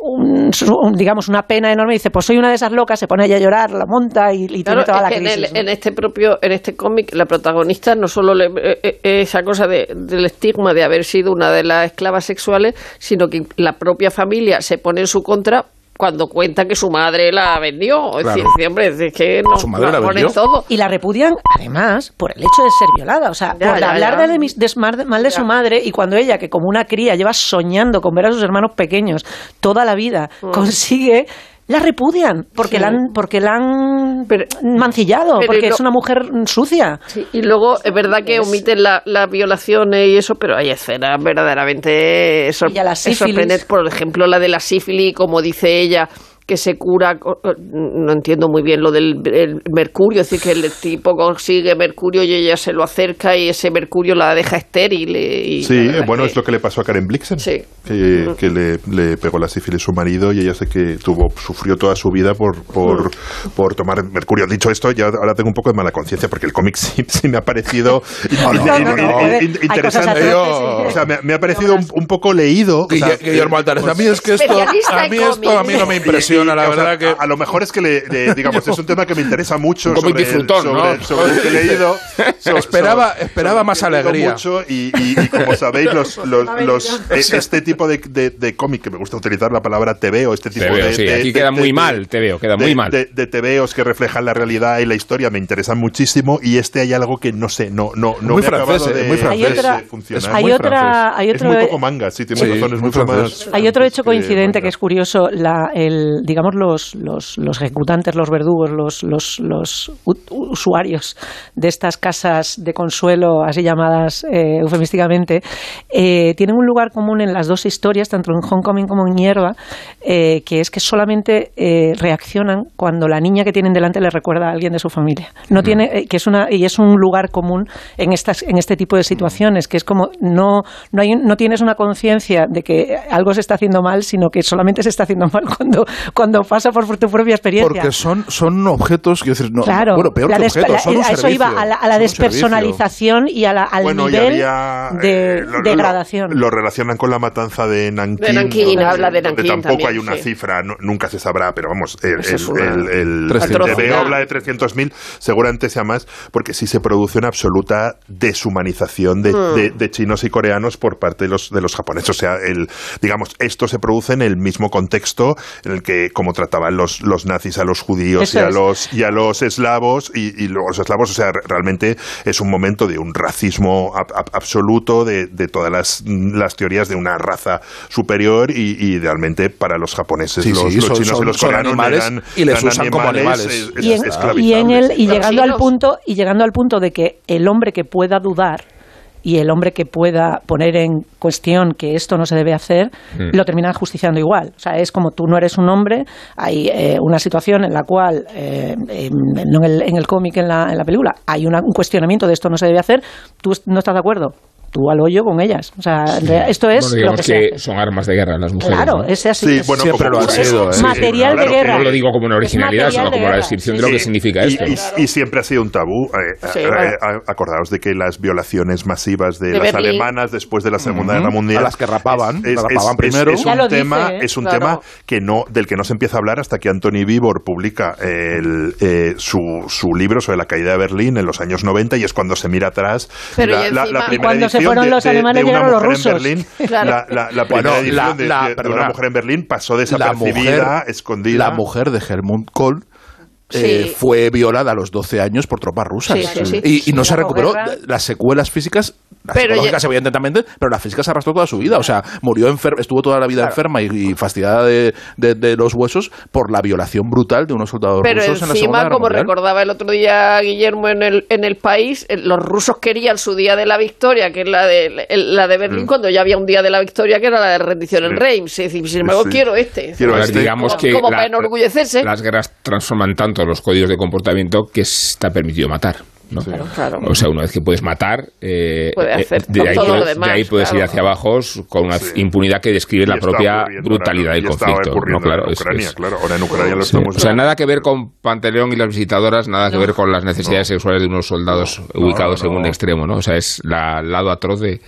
un- digamos una pena enorme y dice pues soy una de esas locas se pone ella a llorar la monta y, y Claro, tiene toda la que en, crisis el- ¿no? en este propio, en este cómic, la protagonista no solo le- eh, eh, esa cosa de- del estigma de haber sido una de las esclavas sexuales, sino que la propia familia se pone en su contra cuando cuenta que su madre la vendió. Es Claro. decir, sí, hombre, es que no, Su madre no la vendió. todo. y la repudian además por el hecho de ser violada o sea Ya, por ya, hablar ya. de, mis- de mal mal de su madre y cuando ella que como una cría lleva soñando con ver a sus hermanos pequeños toda la vida Mm. consigue la repudian porque Sí. la han, porque la han Pero- mancillado, pero porque lo- es una mujer sucia. Sí, y luego es verdad que omiten la- las violaciones y eso, pero hay escenas verdaderamente sor- la sorprendentes. Por ejemplo, la de la sífilis, como dice ella, que se cura, co- no entiendo muy bien lo del el mercurio, es decir, que el tipo consigue mercurio y ella se lo acerca y ese mercurio la deja estéril. Y, Sí, verdad bueno, que- es lo que le pasó a Karen Blixen, Sí. que, que le, le pegó la sífilis a su marido y ella sé que tuvo sufrió toda su vida por, por, por tomar mercurio. Dicho esto, ya ahora tengo un poco de mala conciencia porque el cómic sí, sí me ha parecido interesante. O sea, me, me ha parecido un, un poco leído. o sea, Guille- Guillermo Altares, a mí es que esto, a mí esto a mí no me cómics. Impresiona, la Y, o sea, verdad que a, a lo mejor es que le, le- digamos es un tema que me interesa mucho Un cómic sobre, disfrutón, sobre, ¿no? sobre el que he leído So- Esperaba- so- esperaba más alegría. mucho y, y- y como sabéis los, los, los- eh, este tipo de, de- de cómic que me gusta utilizar la palabra tebeo este tipo Tebeo, de, sí, de- aquí de- queda de- muy de- mal, tebeo, queda de- muy mal. de, que reflejan la realidad y la historia me interesan muchísimo y este hay algo que no sé no no no Muy me ha acabado francés, eh, de, muy francés. de Hay otra- funcionar. hay muy otra, francés. hay es otro, muy poco manga sí tienes Sí, razón es muy mucho francés. más Hay otro hecho que coincidente que es curioso, la, el, digamos los, los, los ejecutantes, los verdugos, los, los, los usuarios de estas casas de consuelo, así llamadas eh, eufemísticamente, eh, tienen un lugar común en las dos historias, tanto en Homecoming como en Hierba, eh, que es que solamente eh, reaccionan cuando la niña que tienen delante le recuerda a alguien de su familia. No tiene, eh, que es una, y es un lugar común en estas, en este tipo de situaciones, que es como no, no hay, no tienes una conciencia de que algo se está haciendo mal, sino que solamente se está haciendo mal cuando, cuando pasa por tu propia experiencia. porque son, son objetos, quiero decir, no, Claro, bueno, peor que objetos, la- son un a eso servicio, iba, a la, a despersonalización y a la- al Bueno, y nivel había, de eh, lo- degradación. Lo, relacionan con la matanza de Nankín. De donde- habla de tampoco también, hay una sí. cifra, no- nunca se sabrá, pero vamos, el, el, el, el- 300.000. el TVO habla de 300.000, seguramente sea más, porque sí se produce una absoluta deshumanización de, Mm. de- de chinos y coreanos por parte de los, de los japoneses. O sea, el, digamos, esto se produce en el mismo contexto en el que, como trataban los, los nazis a los judíos Eso y a es. los, y a los eslavos, y, y los eslavos, o sea, re- realmente es un momento de un racismo ab- ab- absoluto, de, de todas las, las teorías de una raza superior, y, y idealmente para los japoneses, Sí, los, sí, los son- chinos son- y los son coreanos animales eran- y les eran usan como animales. es- es- y en, esclavizables. y en el y llegando al punto y llegando al punto de que el hombre que pueda dudar y el hombre que pueda poner en cuestión que esto no se debe hacer, Mm. lo terminan justiciando igual. O sea, es como tú no eres un hombre, hay eh, una situación en la cual, eh, no en el, en el cómic, en la, en la película, hay una- un cuestionamiento de esto no se debe hacer, tú no estás de acuerdo, tú al hoyo con ellas. O sea, esto es Bueno, lo digamos que, se son armas de guerra las mujeres. Claro, ¿no? es así. Sí, es- bueno, Siempre como- lo ha sí, sido, sí, ¿eh? material claro, de guerra. No lo digo como una originalidad, Es sino como la descripción de Sí, lo que sí. significa y, esto. y- y siempre ha sido un tabú. eh, Sí, eh, claro. eh, acordaos de que las violaciones masivas de, De las Berlín. alemanas después de la Segunda Guerra Mundial. A las que rapaban, es- primero. Es, un, dice, tema, es un Claro. tema que no, del que no se empieza a hablar hasta que Anthony Vivor publica el, eh, su, su libro sobre la caída de Berlín en los años 90 y es cuando se mira atrás. Pero la, primera se fueron los de- alemanes de una llegaron los rusos. En Berlín, Claro. la, la- la Bueno, primera edición la- de, la- de- de perdona. una mujer en Berlín pasó la desapercibida, mujer, escondida. la mujer de Helmut Kohl eh, Sí. fue violada a los 12 años por tropas rusas. Sí, sí, sí. Y, y no Sí, se la recuperó las secuelas físicas, las Pero ya- evidentemente, pero las físicas arrastró toda su vida. O sea, murió enferma, estuvo toda la vida enferma y, y fastidiada de, de- de los huesos por la violación brutal de unos soldados Pero rusos en la Segunda encima, Guerra como Mundial. recordaba el otro día Guillermo en el, en el país, eh, los rusos querían su día de la victoria, que es la de, la de Berlín, cuando ya había un día de la victoria que era la de rendición en Sí. Reims. Es decir, sin embargo, Sí. quiero este. Quiero A ver, este. digamos Como- que como la- para enorgullecerse. las guerras transforman tanto los códigos de comportamiento que está permitido matar. ¿No? Claro. O sea, una vez que puedes matar, eh, Puede eh, hacer de, ahí todo lo puedes, demás, de ahí puedes ir claro. hacia abajo con una Sí. impunidad que describe Y la propia brutalidad del conflicto. Claro, en Ucrania, es- claro. Ahora en Ucrania lo Sí. estamos O sea, nada que ver con Pantaleón y las visitadoras, nada que ver con las necesidades sexuales de unos soldados No, ubicados no, en un no. extremo, ¿no? O sea, es la- el lado atroz de,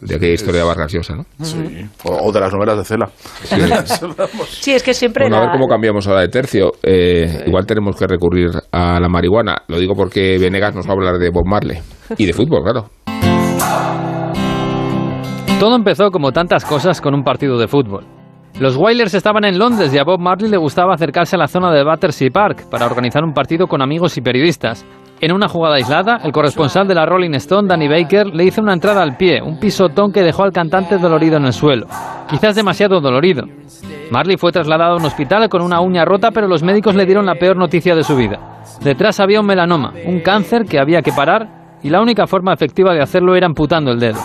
de aquella historia graciosa, ¿no? Sí. O, o de las novelas de Cela. Sí, es que siempre Bueno, a ver la- cómo cambiamos ahora de tercio. Eh, Igual tenemos que recurrir a la marihuana. Lo digo porque Venegas nos va a hablar de Bob Marley. Y de fútbol, claro. Todo empezó como tantas cosas con un partido de fútbol. Los Wailers estaban en Londres y a Bob Marley le gustaba acercarse a la zona de Battersea Park para organizar un partido con amigos y periodistas. En una jugada aislada, el corresponsal de la Rolling Stone, Danny Baker, le hizo una entrada al pie, un pisotón que dejó al cantante dolorido en el suelo. Quizás demasiado dolorido. Marley fue trasladado a un hospital con una uña rota, pero los médicos le dieron la peor noticia de su vida. Detrás había un melanoma, un cáncer que había que parar y la única forma efectiva de hacerlo era amputando el dedo.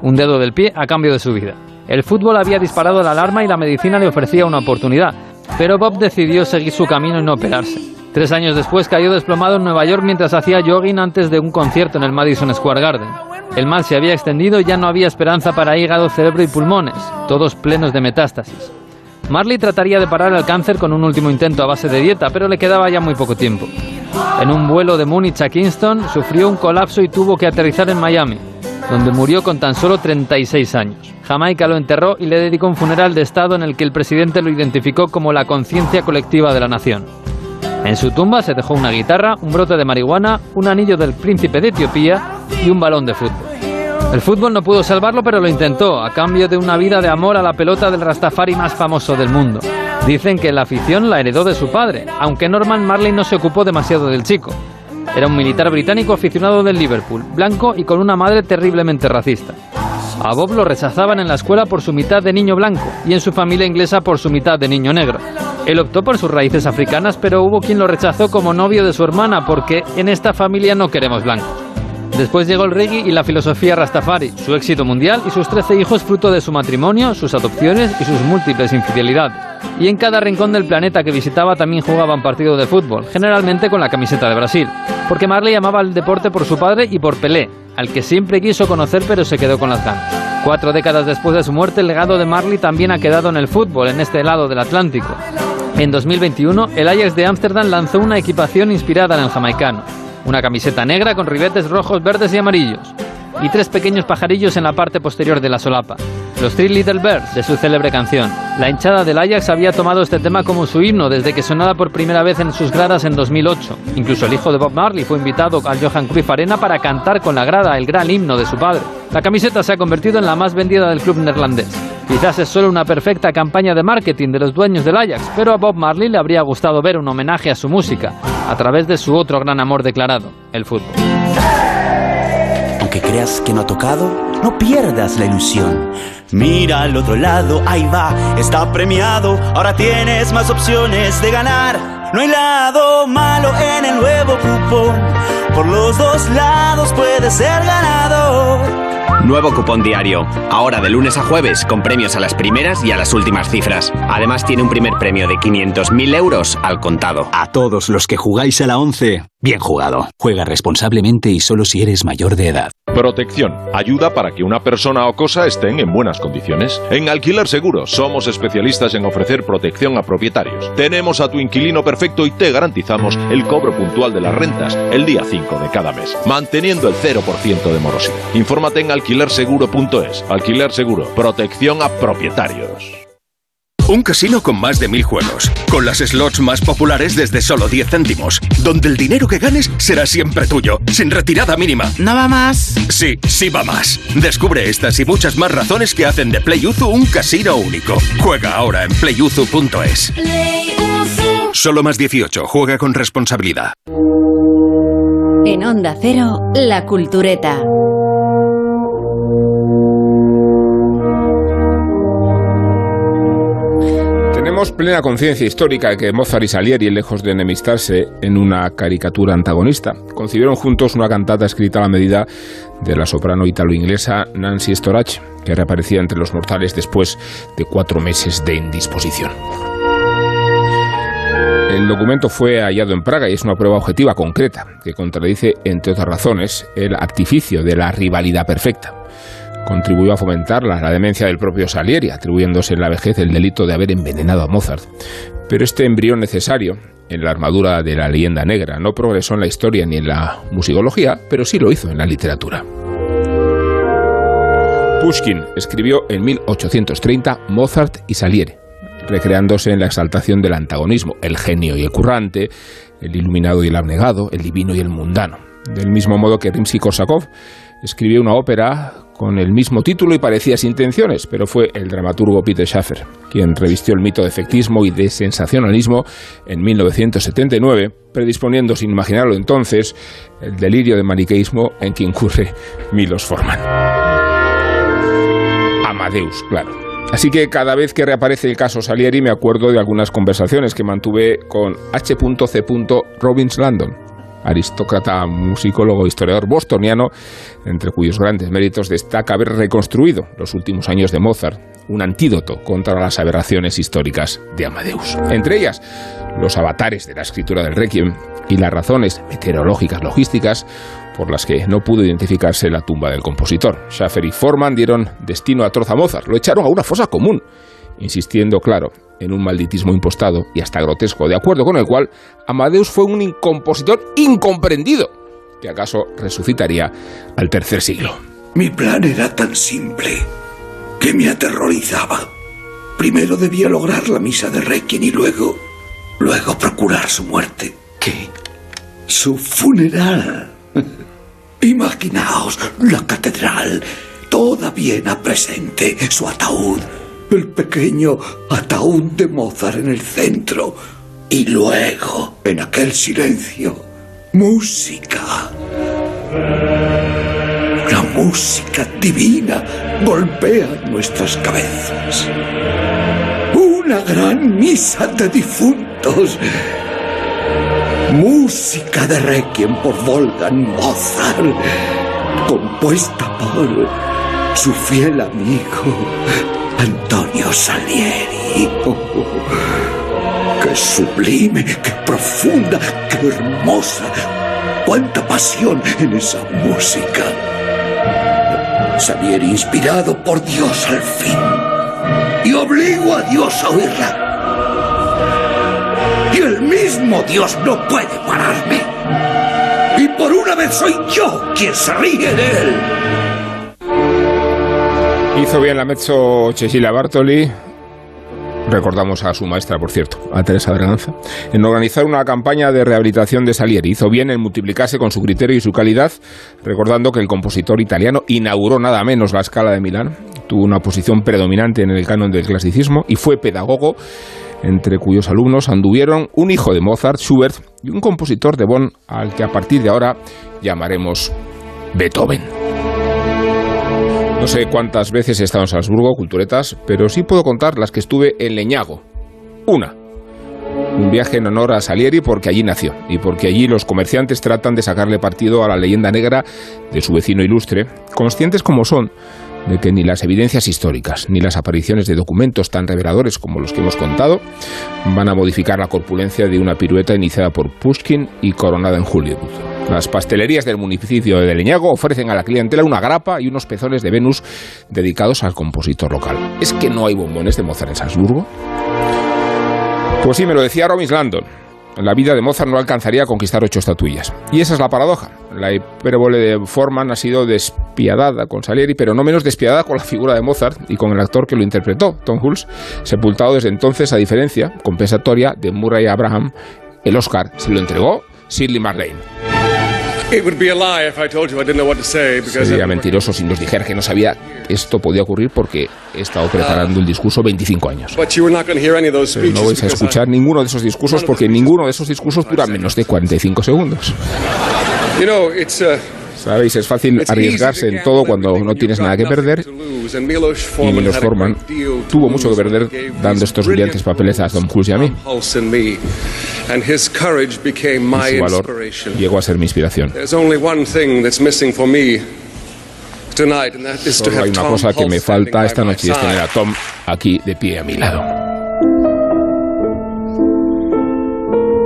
Un dedo del pie a cambio de su vida. El fútbol había disparado la alarma y la medicina le ofrecía una oportunidad, pero Bob decidió seguir su camino y no operarse. Tres años después cayó desplomado en Nueva York mientras hacía jogging antes de un concierto en el Madison Square Garden. El mal se había extendido y ya no había esperanza para hígado, cerebro y pulmones, todos plenos de metástasis. Marley trataría de parar el cáncer con un último intento a base de dieta, pero le quedaba ya muy poco tiempo. En un vuelo de Múnich a Kingston sufrió un colapso y tuvo que aterrizar en Miami, donde murió con tan solo 36 años. Jamaica lo enterró y le dedicó un funeral de Estado en el que el presidente lo identificó como la conciencia colectiva de la nación. En su tumba se dejó una guitarra, un brote de marihuana, un anillo del príncipe de Etiopía y un balón de fútbol. El fútbol no pudo salvarlo, pero lo intentó, a cambio de una vida de amor a la pelota del Rastafari más famoso del mundo. Dicen que la afición la heredó de su padre, aunque Norman Marley no se ocupó demasiado del chico. Era un militar británico aficionado del Liverpool, blanco y con una madre terriblemente racista. A Bob lo rechazaban en la escuela por su mitad de niño blanco y en su familia inglesa por su mitad de niño negro. Él optó por sus raíces africanas, pero hubo quien lo rechazó como novio de su hermana porque en esta familia no queremos blancos. Después llegó el reggae y la filosofía Rastafari, su éxito mundial y sus 13 hijos fruto de su matrimonio, sus adopciones y sus múltiples infidelidades. Y en cada rincón del planeta que visitaba también jugaban partido de fútbol, generalmente con la camiseta de Brasil, porque Marley amaba el deporte por su padre y por Pelé, al que siempre quiso conocer pero se quedó con las ganas. Cuatro décadas después de su muerte, el legado de Marley también ha quedado en el fútbol, en este lado del Atlántico. En 2021, el Ajax de Ámsterdam lanzó una equipación inspirada en el jamaicano. Una camiseta negra con ribetes rojos, verdes y amarillos, y tres pequeños pajarillos en la parte posterior de la solapa, los Three Little Birds de su célebre canción. La hinchada del Ajax había tomado este tema como su himno desde que sonaba por primera vez en sus gradas en 2008. Incluso el hijo de Bob Marley fue invitado al Johan Cruyff Arena para cantar con la grada el gran himno de su padre. La camiseta se ha convertido en la más vendida del club neerlandés. Quizás es solo una perfecta campaña de marketing de los dueños del Ajax, pero a Bob Marley le habría gustado ver un homenaje a su música a través de su otro gran amor declarado, el fútbol. Aunque creas que no ha tocado, no pierdas la ilusión. Mira al otro lado, ahí va, está premiado. Ahora tienes más opciones de ganar. No hay lado malo en el nuevo cupón. Por los dos lados puedes ser ganador. Nuevo cupón diario. Ahora de lunes a jueves con premios a las primeras y a las últimas cifras. Además tiene un primer premio de 500.000 euros al contado. A todos los que jugáis a la 11, bien jugado. Juega responsablemente y solo si eres mayor de edad. Protección. Ayuda para que una persona o cosa estén en buenas condiciones. En Alquiler Seguro somos especialistas en ofrecer protección a propietarios. Tenemos a tu inquilino perfecto y te garantizamos el cobro puntual de las rentas el día 5 de cada mes, manteniendo el 0% de morosidad. Infórmate en alquilerseguro.es. Alquiler Seguro. Protección a propietarios. Un casino con más de mil juegos, con las slots más populares desde solo 10 céntimos, donde el dinero que ganes será siempre tuyo, sin retirada mínima. ¿No va más? Sí, sí va más. Descubre estas y muchas más razones que hacen de PlayUzu un casino único. Juega ahora en playuzu.es. Solo más 18, juega con responsabilidad. En Onda Cero, La Cultureta. Plena conciencia histórica de que Mozart y Salieri, lejos de enemistarse en una caricatura antagonista, concibieron juntos una cantata escrita a la medida de la soprano italo-inglesa Nancy Storach, que reaparecía entre los mortales después de cuatro meses de indisposición. El documento fue hallado en Praga y es una prueba objetiva concreta que contradice, entre otras razones, el artificio de la rivalidad perfecta contribuyó a fomentar la, demencia del propio Salieri, atribuyéndose en la vejez el delito de haber envenenado a Mozart. Pero este embrión necesario en la armadura de la leyenda negra no progresó en la historia ni en la musicología, pero sí lo hizo en la literatura. Pushkin escribió en 1830 Mozart y Salieri, recreándose en la exaltación del antagonismo, el genio y el currante, el iluminado y el abnegado, el divino y el mundano. Del mismo modo que Rimsky-Korsakov escribió una ópera con el mismo título y parecías intenciones, pero fue el dramaturgo Peter Schaffer quien revistió el mito de efectismo y de sensacionalismo en 1979, predisponiendo, sin imaginarlo entonces, el delirio de maniqueísmo en que incurre Milos Forman. Amadeus, claro. Así que cada vez que reaparece el caso Salieri me acuerdo de algunas conversaciones que mantuve con H.C. Robbins Landon, aristócrata, musicólogo, historiador bostoniano, entre cuyos grandes méritos destaca haber reconstruido los últimos años de Mozart, un antídoto contra las aberraciones históricas de Amadeus. Entre ellas, los avatares de la escritura del Requiem y las razones meteorológicas logísticas por las que no pudo identificarse la tumba del compositor. Schaffer y Forman dieron destino atroz a Mozart, lo echaron a una fosa común, insistiendo, claro, en un malditismo impostado y hasta grotesco, de acuerdo con el cual Amadeus fue un compositor incomprendido, que acaso resucitaría al tercer siglo. Mi plan era tan simple que me aterrorizaba. Primero debía lograr la misa de Requiem y luego, luego procurar su muerte. ¿Qué? Su funeral. Imaginaos la catedral, toda Viena presente, su ataúd, el pequeño ataúd de Mozart en el centro. Y luego, en aquel silencio, música. Una música divina golpea nuestras cabezas. Una gran misa de difuntos. Música de Requiem por Wolfgang Mozart, compuesta por su fiel amigo Antonio Salieri. ¡Qué sublime, qué profunda, qué hermosa! ¡Cuánta pasión en esa música! Salieri inspirado por Dios al fin. Y obligo a Dios a oírla. Y el mismo Dios no puede pararme. Y por una vez soy yo quien se ríe de él. Hizo bien la mezzo Cecilia Bartoli, recordamos a su maestra, por cierto, a Teresa Berganza, en organizar una campaña de rehabilitación de Salieri. Hizo bien en multiplicarse con su criterio y su calidad, recordando que el compositor italiano inauguró nada menos la escala de Milán, tuvo una posición predominante en el canon del clasicismo y fue pedagogo entre cuyos alumnos anduvieron un hijo de Mozart, Schubert, y un compositor de Bonn al que a partir de ahora llamaremos Beethoven. No sé cuántas veces he estado en Salzburgo, culturetas, pero sí puedo contar las que estuve en Leñago. Una. Un viaje en honor a Salieri porque allí nació y porque allí los comerciantes tratan de sacarle partido a la leyenda negra de su vecino ilustre, conscientes como son de que ni las evidencias históricas ni las apariciones de documentos tan reveladores como los que hemos contado van a modificar la corpulencia de una pirueta iniciada por Pushkin y coronada en Hollywood. Las pastelerías del municipio de Leñago ofrecen a la clientela una grapa y unos pezones de Venus dedicados al compositor local. ¿Es que no hay bombones de Mozart en Salzburgo? Pues sí, me lo decía Robin Landon la vida de Mozart no alcanzaría a conquistar ocho estatuillas. Y esa es la paradoja. La hipérbole de Forman ha sido despiadada con Salieri, pero no menos despiadada con la figura de Mozart y con el actor que lo interpretó, Tom Hulce, sepultado desde entonces a diferencia compensatoria de Murray Abraham. El Oscar se lo entregó Shirley MacLaine. Sería mentiroso si nos dijera que no sabía esto podía ocurrir porque he estado preparando el discurso 25 años. Pero no vais a escuchar ninguno de esos discursos porque ninguno de esos discursos dura menos de 45 segundos. Sabéis, es fácil arriesgarse en todo cuando no tienes nada que perder. Y Milos Forman tuvo mucho que perder dando estos brillantes papeles a Tom Cruise y a mí. Y su valor llegó a ser mi inspiración. Solo hay una cosa que me falta esta noche y es tener a Tom aquí de pie a mi lado.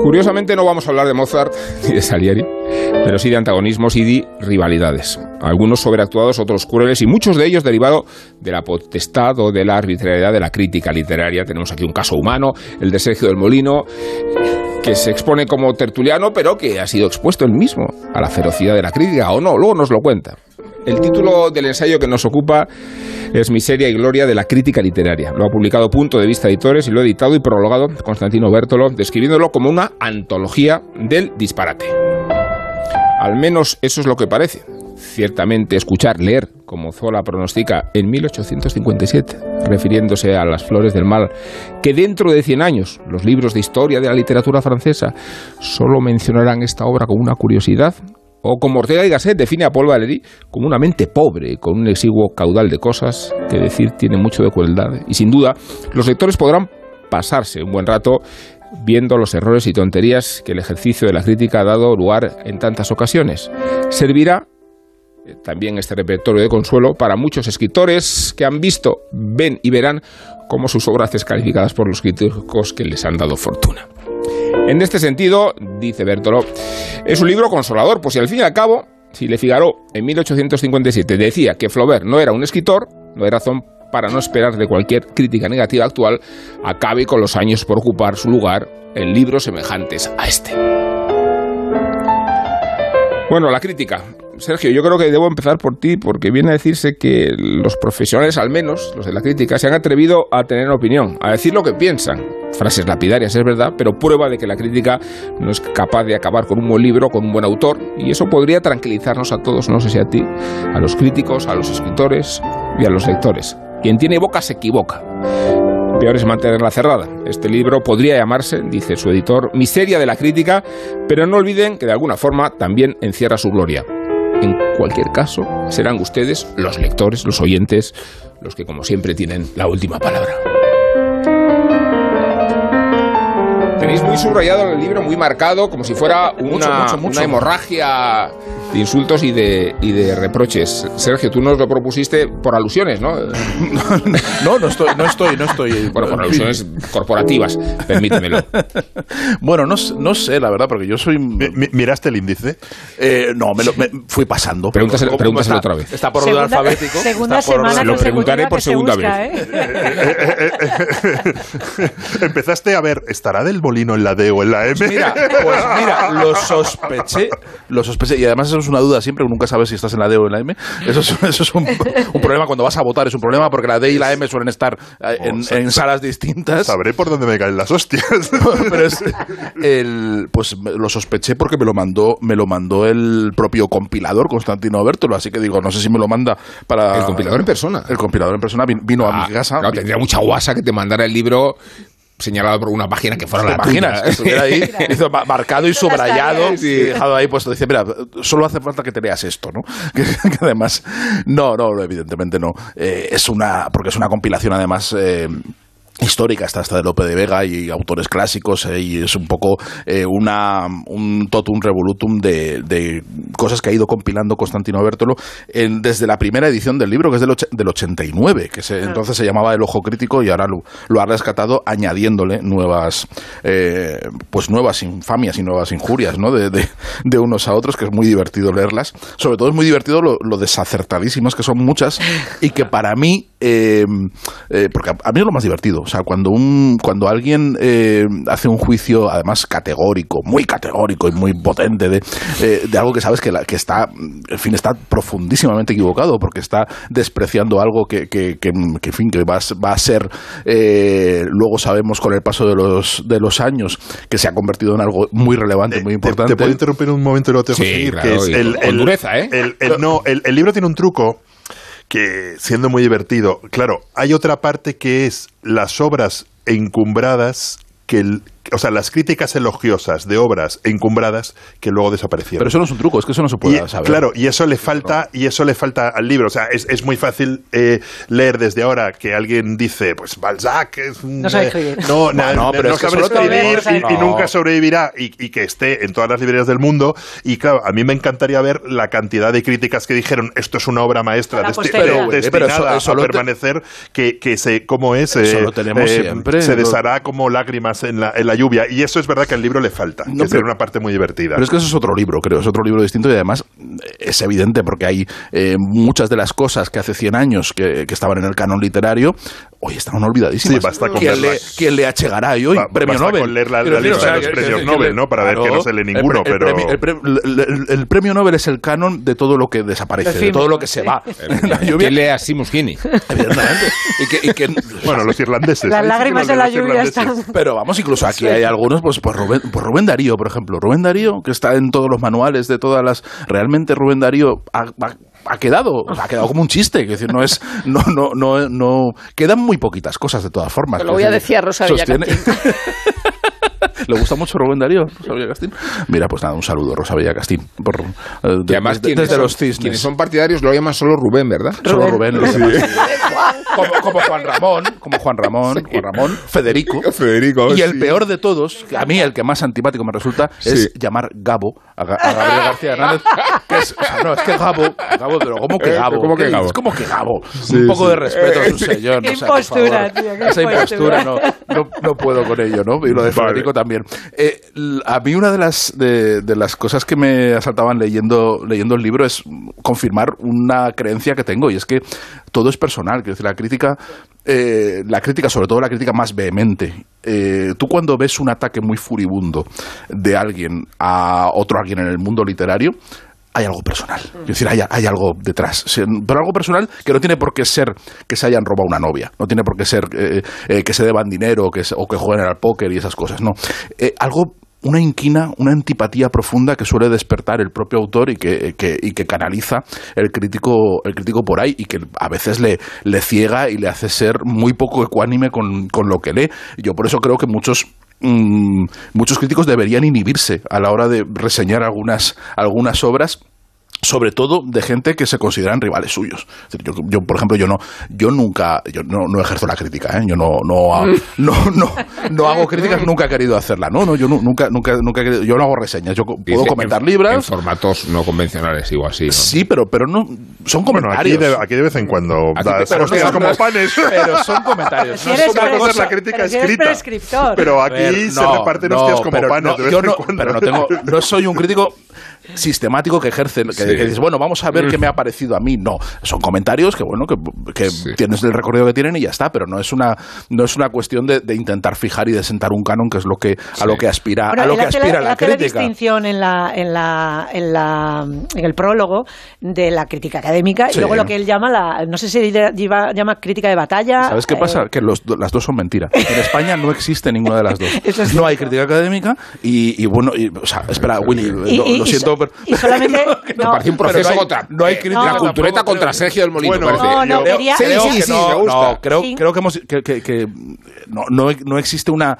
Curiosamente no vamos a hablar de Mozart ni de Salieri, pero sí de antagonismos y de rivalidades. Algunos sobreactuados, otros crueles y muchos de ellos derivados de la potestad o de la arbitrariedad de la crítica literaria. Tenemos aquí un caso humano, el de Sergio del Molino, que se expone como tertuliano, pero que ha sido expuesto él mismo a la ferocidad de la crítica, o no, luego nos lo cuenta. El título del ensayo que nos ocupa es Miseria y Gloria de la Crítica Literaria. Lo ha publicado Punto de Vista Editores y lo ha editado y prologado Constantino Bertolo, describiéndolo como una antología del disparate. Al menos eso es lo que parece. Ciertamente escuchar, leer, como Zola pronostica en 1857, refiriéndose a las flores del mal, que dentro de 100 años los libros de historia de la literatura francesa solo mencionarán esta obra como una curiosidad, O como Ortega y Gasset define a Paul Valéry como una mente pobre, con un exiguo caudal de cosas que decir tiene mucho de crueldad. Y sin duda, los lectores podrán pasarse un buen rato viendo los errores y tonterías que el ejercicio de la crítica ha dado lugar en tantas ocasiones. Servirá también este repertorio de consuelo para muchos escritores que han visto, ven y verán cómo sus obras descalificadas por los críticos que les han dado fortuna. En este sentido, dice Bertolo, es un libro consolador, pues si al fin y al cabo, si Le Figaro en 1857 decía que Flaubert no era un escritor, no hay razón para no esperar de cualquier crítica negativa actual acabe con los años por ocupar su lugar en libros semejantes a este. Bueno, la crítica. Sergio, yo creo que debo empezar por ti porque viene a decirse que los profesionales, al menos los de la crítica, se han atrevido a tener opinión, a decir lo que piensan. Frases lapidarias, es verdad, pero prueba de que la crítica no es capaz de acabar con un buen libro, con un buen autor, y eso podría tranquilizarnos a todos, no sé si a ti, a los críticos, a los escritores y a los lectores. Quien tiene boca se equivoca. Peor es mantenerla cerrada. Este libro podría llamarse, dice su editor, Miseria de la crítica, pero no olviden que de alguna forma también encierra su gloria. En cualquier caso, serán ustedes, los lectores, los oyentes, los que como siempre tienen la última palabra. Tenéis muy subrayado el libro, muy marcado, como si fuera una, Mucho, mucho, mucho. una hemorragia de insultos y de, y de reproches. Sergio, tú nos lo propusiste por alusiones, ¿no? No, no estoy, no estoy, no estoy. Bueno, por alusiones corporativas, permítemelo. Bueno, no, no sé, la verdad, porque yo soy. ¿Miraste el índice? Eh, no, me, lo, me fui pasando. Pregúntaselo- ¿Cómo pregúntaselo está? otra vez. Está por orden alfabético. segunda está por semana lo preguntaré por segunda busca, vez. ¿eh? Empezaste a ver, ¿estará del molino en la D o en la M? Pues Mira, pues mira, lo sospeché, lo sospeché. Y además eso es una duda siempre, nunca sabes si estás en la D o en la M. Eso es, eso es un, un problema cuando vas a votar, es un problema porque la D y la M suelen estar eh, en, Oh, sa- en salas distintas. Sabré por dónde me caen las hostias. Pero es el, pues me- lo sospeché porque me lo mandó, me lo mandó el propio compilador Constantino Bertolo, así que digo, no sé si me lo manda para El compilador en persona. El compilador en persona vin- vino a Ah, mi casa. claro, tendría mucha guasa que te mandara el libro señalado por una página que fuera ¿Te la. Que estuviera ahí, hizo ma- marcado y subrayado y dejado ahí puesto. Dice, mira, solo hace falta que te leas esto, ¿no? Que, que además, no, no, evidentemente no. Eh, es una, porque es una compilación además... eh, histórica está hasta de Lope de Vega y autores clásicos eh, y es un poco eh, una, un totum revolutum de, de cosas que ha ido compilando Constantino Bertolo en- desde la primera edición del libro que es del, och- del 89 que se- entonces se llamaba El Ojo Crítico y ahora lo, lo ha rescatado añadiéndole nuevas eh, pues nuevas infamias y nuevas injurias ¿no? de, de- de unos a otros que es muy divertido leerlas sobre todo es muy divertido lo, lo desacertadísimas que son muchas y que para mí eh, eh, porque a, a mí es lo más divertido o sea cuando un cuando alguien eh, hace un juicio además categórico muy categórico y muy potente de, eh, de algo que sabes que, la- que está en fin está profundísimamente equivocado porque está despreciando algo que, que, que, que, en fin que va, va a ser eh, luego sabemos con el paso de los de los años que se ha convertido en algo muy relevante muy importante Te puedo interrumpir un momento y luego te dejo Sí, seguir. claro, que es el, con dureza, ¿eh? el- el- no, el, el libro tiene un truco que, siendo muy divertido, claro, hay otra parte que es las obras encumbradas que el- o sea, las críticas elogiosas de obras encumbradas que luego desaparecieron. pero eso no es un truco es que eso no se puede Y, saber Claro, y eso le falta, y eso le falta al libro. O sea, es, es muy fácil eh, leer desde ahora que alguien dice, pues Balzac es un, No sabe eh, escribir. No, na- No, pero no es que sabe escribir tenemos- y, y no. nunca sobrevivirá y, y que esté en todas las librerías del mundo. Y claro, a mí me encantaría ver la cantidad de críticas que dijeron esto es una obra maestra Para desti- posteridad. de- Pero eso- destinada eso a te- permanecer, que, que se, ¿cómo es? Eso Eh, lo tenemos siempre. Se deshará como lágrimas en la, en la lluvia. Y eso es verdad que al libro le falta, No, que pero- es una parte muy divertida. Pero es que eso es otro libro, creo, es otro libro distinto y además eh, es evidente porque hay eh, muchas de las cosas que hace 100 años que, que estaban en el canon literario, hoy están olvidadísimas. Sí, basta con ¿Quién le, quién le achegará hoy? Ba- premio basta Nobel. con leer la- lista de los que- premios que- Nobel, que- ¿no? Para ver que no se lee ninguno, el pero- El, pre- el- el- el premio Nobel es el canon de todo lo que desaparece, de todo lo que se va. La lluvia, ¿Quién lee a Simus. Y que- y que- Bueno, los irlandeses. Las lágrimas en la lluvia están. Pero vamos, incluso aquí hay algunos, pues, pues, Rubén, pues Rubén Darío, por ejemplo. Rubén Darío, que está en todos los manuales de todas las. Realmente Rubén Darío ha, ha- ha quedado, ha quedado como un chiste. Es decir, no es. No, no, no, no. Quedan muy poquitas cosas de todas formas. Lo voy a decir a Rosa sostiene- ¿Le gusta mucho Rubén Darío, Rosa Villacastín? Mira, pues nada, un saludo, Rosa Villacastín. Por, eh, de- Y además, desde, desde son- los cisnes. Quienes son partidarios lo llaman solo Rubén, ¿verdad? Solo Rubén. Sí. como, como Juan Ramón, como Juan Ramón, Juan Ramón, Federico. Federico, y el sí. peor de todos, que a mí el que más antipático me resulta, es Sí. llamar Gabo a, Ga- a Gabriel García Hernández. Que es, o sea, no, es que Gabo, Gabo, pero ¿cómo que Eh, Gabo? ¿cómo que ¿Qué Gabo? que Gabo? Sí, un poco sí. de respeto a su Eh, señor. Qué o sea, por impostura, favor. tío, qué Esa impostura no, no, no puedo con ello, ¿no? Y lo de Vale. Federico Eh, a mí una de las, de, las cosas que me asaltaban leyendo, leyendo el libro es confirmar una creencia que tengo y es que todo es personal. Decir, la crítica, eh, la crítica, sobre todo la crítica más vehemente. eh, tú cuando ves un ataque muy furibundo de alguien a otro alguien en el mundo literario, hay algo personal. Es decir, hay, hay algo detrás. Pero algo personal que no tiene por qué ser que se hayan robado una novia. No tiene por qué ser eh, eh, que se deban dinero que, se- o que jueguen al póker y esas cosas. No. Eh, algo una inquina, una antipatía profunda que suele despertar el propio autor y que, que- y que canaliza el crítico, el crítico por ahí y que a veces le, le ciega y le hace ser muy poco ecuánime con, con lo que lee. Yo por eso creo que muchos muchos críticos deberían inhibirse a la hora de reseñar algunas, algunas obras sobre todo de gente que se consideran rivales suyos. Yo, yo, por ejemplo, yo no, yo nunca, yo no, no ejerzo la crítica, ¿eh? yo no, no, ha- no, no, no hago críticas, nunca he querido hacerla, no, no, yo nu- nunca, nunca, nunca he querido- yo no hago reseñas, yo puedo Dice, comentar en- libros, En formatos no convencionales, igual sí. ¿no? sí, pero, pero no, son Bueno, aquí comentarios. de, aquí de vez en cuando das te- pero como panes. pero son comentarios. Si eres una cosa es la crítica pero si eres escrita. Pero aquí ver, se no, reparten no, hostias como pero panes no, de vez yo en cuando. pero no tengo, no soy un crítico sistemático que ejerce, que, Sí. que dices, bueno, vamos a ver qué me ha parecido a mí. No, son comentarios que bueno, que, que Sí. tienes el recorrido que tienen y ya está, pero no es una, no es una cuestión de, de intentar fijar y de sentar un canon que es lo que a lo que aspira, Bueno, a lo que aspira la la crítica. distinción en la, en la, en la, en el prólogo de la crítica académica Sí. y luego lo que él llama la, no sé si lleva- llama crítica de batalla. ¿Sabes qué eh, pasa? Que los las dos son mentiras. En España no existe ninguna de las dos. Eso es no hay crítica académica y, y bueno, y, o sea, espera, Willy, Y- lo, y- lo y siento, pero... y solamente Me no, parece un proceso no hay- contra. no hay crítica, La tampoco cultureta creo- contra Sergio del Molino, Bueno, parece. No, no, creo, quería- creo sí, que sí, no, me gusta. no, creo, Sí. creo que, hemos, que, que- que no, no, no existe una,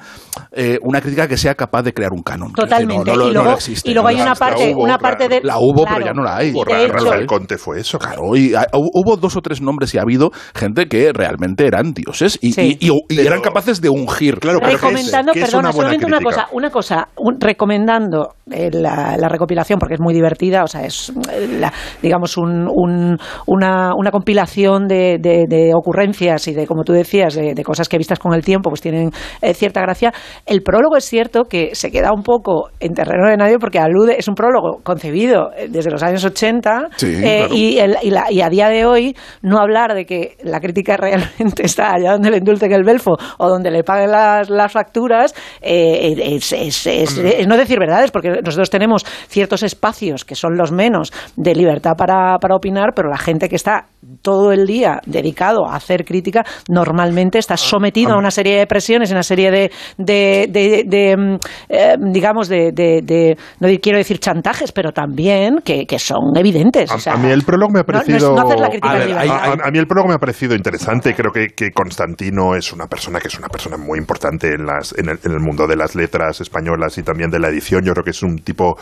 eh, una crítica que sea capaz de crear un canon. Decir, Totalmente. No, no, y no luego, existe. y luego hay No, una la- parte, hubo, una claro. parte de La hubo, pero ya no la hay. Rafael Conte fue eso, claro. Y hu- hubo dos o tres nombres y ha habido gente que realmente eran dioses y, Sí. y- y- y Pero- eran capaces de ungir. Claro, pero ¿qué es- recomendando, perdona, solamente una cosa, una cosa, recomendando eh, la recopilación porque es muy divertida, o sea, es eh, la- digamos un- un- una, una compilación de, de- de ocurrencias y de, como tú decías, de, de cosas que vistas con el tiempo, pues tienen eh, cierta gracia. El prólogo es cierto que se queda un poco en terreno de nadie porque alude, es un prólogo concebido eh, desde los años 80 Sí, eh, claro. y, el- y la- y a día de hoy no hablar de que la crítica realmente está allá donde le indulte que el belfo o donde le paguen las, las facturas eh, es, es- es- es no decir verdades porque nosotros tenemos ciertos espacios que son los menos de libertad para, para opinar pero la gente que está todo el día dedicado a hacer crítica normalmente está sometido a una serie de presiones y una serie de, de, de- de, mm, eh, digamos de, no quiero decir chantajes pero también que, que son evidentes o A, sea, a mí el prólogo me ha no parecido. no la a, ver, a mí el prólogo me ha parecido interesante. Creo que, que Constantino es una persona que es una persona muy importante en, las, en, el, en el mundo de las letras españolas y también de la edición. Yo creo que es un tipo.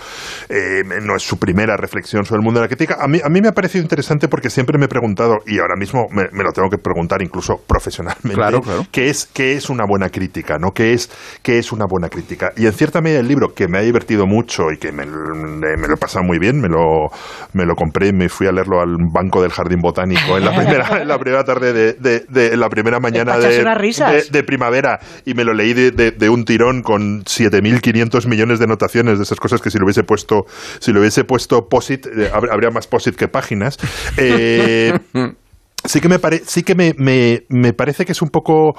eh, no es su primera reflexión sobre el mundo de la crítica. A mí, a mí me ha parecido interesante porque siempre me he preguntado, y ahora mismo me, me lo tengo que preguntar incluso profesionalmente, Claro, claro. ¿qué, es, qué es una buena crítica? ¿no? ¿Qué, es, ¿Qué es una buena crítica? Y en cierta medida el libro, que me ha divertido mucho y que me, me lo he pasado muy bien, me lo, me lo compré y me fui a leerlo al banco del Jardín Botánico en la primera, en la primera tarde de, de- de- en la primera mañana de, primavera y me lo leí de, un tirón con 7.500 millones de anotaciones de esas cosas que si lo hubiese puesto si lo hubiese puesto posit eh, hab- habría más posit que páginas Eh, sí que me pare- sí que me, me- me parece que es un poco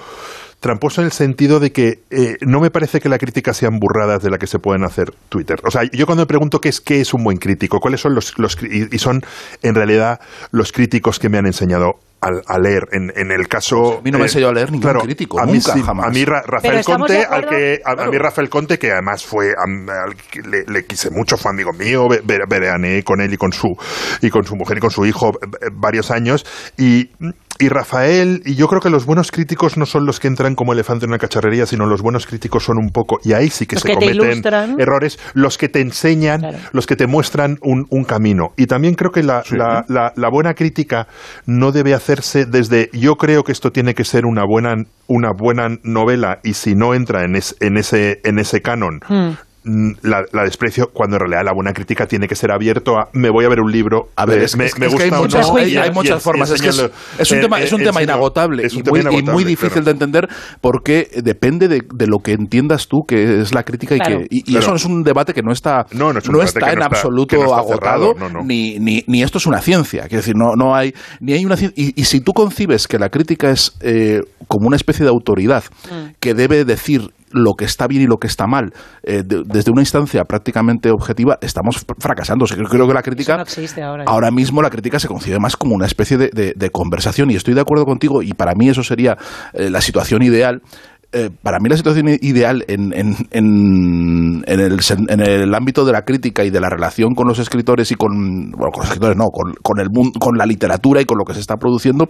tramposo en el sentido de que eh, no me parece que la crítica sean burradas de la que se pueden hacer Twitter. O sea, yo cuando me pregunto qué es qué es un buen crítico, cuáles son los, los y, y son en realidad los críticos que me han enseñado al- a, leer. En, en el caso A mí no me ha enseñado a leer ningún claro, crítico, a mí nunca, sí, jamás. A mí Ra- Rafael Conte, al que a, a mí Rafael Conte que además fue al le, le quise mucho, fue amigo mío, ve- ve- veraneé con él y con su y con su mujer y con su hijo eh, varios años y y Rafael, y yo creo que los buenos críticos no son los que entran como elefante en una cacharrería, sino los buenos críticos son un poco, y ahí sí que Los se que te cometen errores, los que te enseñan, los que te muestran un, un camino. Y también creo que la, la- la- la buena crítica no debe hacerse desde yo creo que esto tiene que ser una buena, una buena novela y si no entra en, es- en, ese, en ese canon, mm, la, la desprecio cuando en realidad la buena crítica tiene que ser abierto a me voy a ver un libro A ver, eh, es, me, es- me es que hay muchas, no, hay, hay muchas y formas. Es que es, un Eh, tema, eh, es un tema enseñarlo. inagotable un y, tema muy, y muy inagotable, difícil claro. de entender porque depende de, de lo que entiendas tú que es la crítica y que y, y Claro. eso es un debate que no está No, es está en está- absoluto que no está agotado cerrado, no, no. Ni, ni, ni esto es una ciencia quiero decir no no hay ni hay una ciencia y, y si tú concibes que la crítica es eh, como una especie de autoridad que debe decir lo que está bien y lo que está mal eh, de- desde una instancia prácticamente objetiva estamos fr- fracasando O sea, creo, creo que la crítica no existe ahora. Ahora mismo la crítica se concibe más como una especie de, de- de conversación y estoy de acuerdo contigo y para mí eso sería eh, la situación ideal. Eh, para mí la situación ideal en, en, en, en el, en el ámbito de la crítica y de la relación con los escritores y con, bueno, con los escritores no, con, con el mun- con la literatura y con lo que se está produciendo,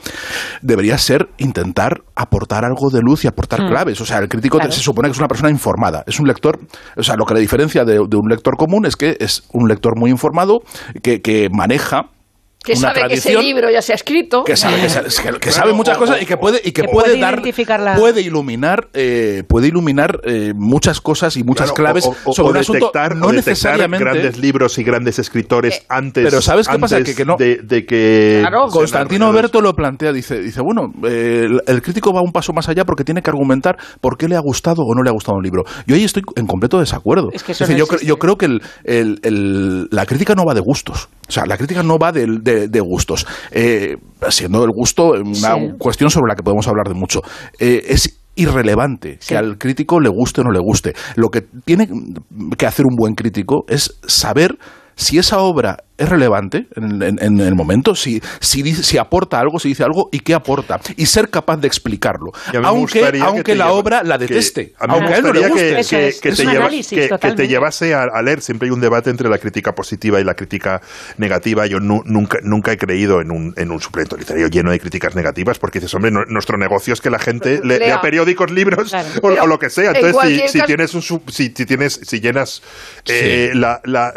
debería ser intentar aportar algo de luz y aportar Mm. claves. O sea, el crítico Claro. se supone que es una persona informada, es un lector, o sea, lo que le diferencia de, de un lector común es que es un lector muy informado que, que maneja Que una sabe que ese libro ya se ha escrito. que sabe, que sabe, que- que sabe muchas cosas y que puede y que, Que puede, puede dar puede iluminar eh, puede iluminar eh, muchas cosas y muchas Claro, claves o- o- sobre o un asunto no necesariamente grandes libros y grandes escritores antes pero ¿sabes qué pasa? Que- que no- de, de que Constantino Berto lo plantea, dice, dice bueno, eh, el, el crítico va un paso más allá porque tiene que argumentar por qué le ha gustado o no le ha gustado un libro. Yo ahí estoy en completo desacuerdo. Es que Es eso decir, no yo, yo creo que el- el- el- la crítica no va de gustos. O sea, la crítica no va de, de gustos. Eh, siendo el gusto una Sí. cuestión sobre la que podemos hablar de mucho. Eh, es irrelevante que al crítico le guste o no le guste. Lo que tiene que hacer un buen crítico es saber si esa obra es relevante en, en- en el momento, si, si, dice- si aporta algo, si dice algo y qué aporta, y ser capaz de explicarlo. Aunque, aunque la lleva- obra la que- deteste, a mí me aunque a él no le gustaría guste. que, que- que te lleva- que- que te llevase a, a leer. Siempre hay un debate entre la crítica positiva y la crítica negativa. Yo nu- nunca, nunca he creído en un, en un suplemento literario lleno de críticas negativas, porque dices, hombre, no- nuestro negocio es que la gente le- Lea. lea periódicos, libros o, lo que sea. en Entonces, si, tienes un si tienes, si llenas eh, la, la,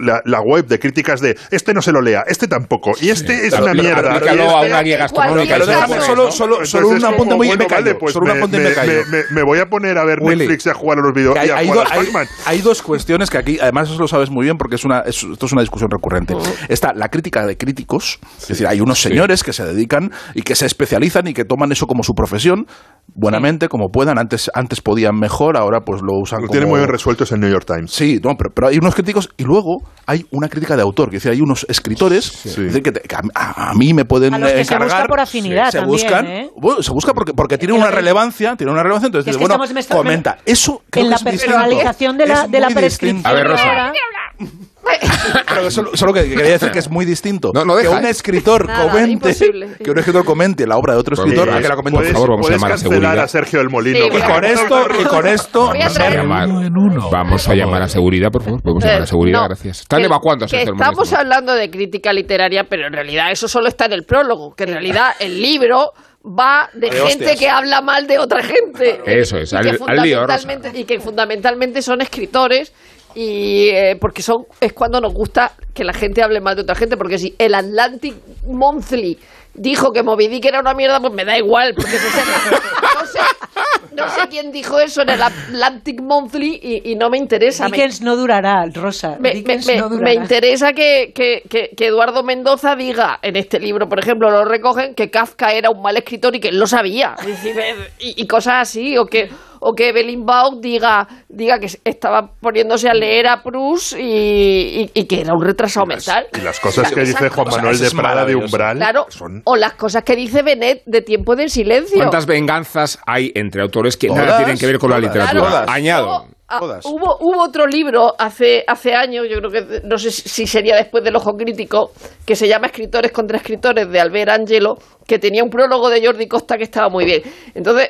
la- la web de críticas de este no se lo lea, este tampoco, y este es Claro, una mierda. aplícalo y a este- una guía gastronómica. Pero déjame lo solo, solo, solo un Entonces, apunte como, muy bueno, vale, pues solo un me, me- me callo. me- me- me voy a poner a ver Willy, Netflix y a jugar a los videos. hay, y a hay jugar do- al hay- dos cuestiones que aquí, además eso lo sabes muy bien porque es una, es- esto es una discusión recurrente. Está la crítica de críticos, es decir, hay unos Sí. señores que se dedican y que se especializan y que toman eso como su profesión, buenamente, como puedan. Antes, antes podían mejor, ahora pues lo usan Lo como... tiene muy bien resuelto es el New York Times. Sí, no, pero, pero hay unos críticos y luego hay una crítica de autor, que decir, hay unos escritores decir, que, te- que a, mí me pueden A los que se encargar. busca por afinidad se también, buscan, ¿eh? bueno, se busca porque, porque tiene una relevancia, tiene una relevancia, entonces es que bueno, estamos comenta. Eso creo en que la es distinto. personalización de la, de la prescripción. distinto. A ver, Rosa. Pero solo, solo que quería decir que es muy distinto. No, no que deja, un ¿eh? escritor Nada, comente que un escritor comente la obra de otro Pues escritor a que la comente por favor, vamos a llamar a seguridad. a Sergio del Molino. Sí, Y con esto, y con esto, Vamos a llamar, vamos a llamar a seguridad, por favor. Podemos llamar a seguridad, No, gracias. Están que- evacuando a que Sergio del Estamos Molino. hablando de crítica literaria, pero en realidad eso solo está en el prólogo. Que en realidad el libro va de, De gente hostias. que habla mal de otra gente. Eso es, Y al- que al lío, Rosa. Y que fundamentalmente son escritores. Y eh, porque son es cuando nos gusta que la gente hable mal de otra gente. Porque si el Atlantic Monthly dijo que Moby Dick era una mierda, pues me da igual. Porque se no, sé, no sé quién dijo eso en el Atlantic Monthly y, y no me interesa. Me- Dickens no durará, Rosa. me, me- me- no durará. me interesa que, que- que- que Eduardo Mendoza diga en este libro, por ejemplo, lo recogen que Kafka era un mal escritor y que él lo sabía. Y cosas así, o que o que Evelyn Baugh diga, diga que estaba poniéndose a leer a Proust y, y- y que era un retrasado mental. Y las cosas que dice Juan Manuel de Prada de. Umbral Claro, son o las cosas que dice Benet de Tiempo del Silencio. ¿Cuántas venganzas hay entre autores que nada tienen que ver con la literatura? todas. Añado. Ah, Todas. hubo, hubo otro libro hace, hace años, yo creo que no sé si sería después del Ojo Crítico, que se llama Escritores contra Escritores de Albert Angelo, que tenía un prólogo de Jordi Costa que estaba muy bien. Entonces,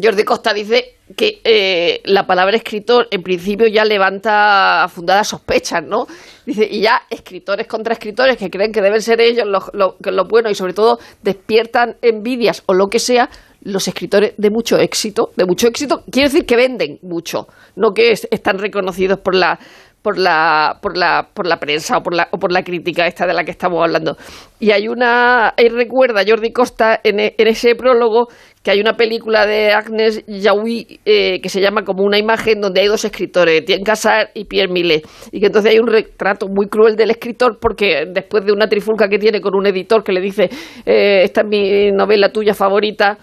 Jordi Costa dice que eh, la palabra escritor en principio ya levanta fundadas sospechas, ¿no? Dice, y ya escritores contra escritores que creen que deben ser ellos los, buenos y sobre todo despiertan envidias o lo que sea, los escritores de mucho éxito, de mucho éxito, quiere decir que venden mucho, no que es- están reconocidos por la por la por la por la prensa o por la o por la crítica esta de la que estamos hablando. Y hay una ahí recuerda Jordi Costa en, e- en ese prólogo que hay una película de Agnes Jaoui eh, que se llama como una imagen donde hay dos escritores, Etienne Cassar y Pierre Millet, y que entonces hay un retrato muy cruel del escritor porque después de una trifulca que tiene con un editor que le dice eh, esta es mi novela tuya favorita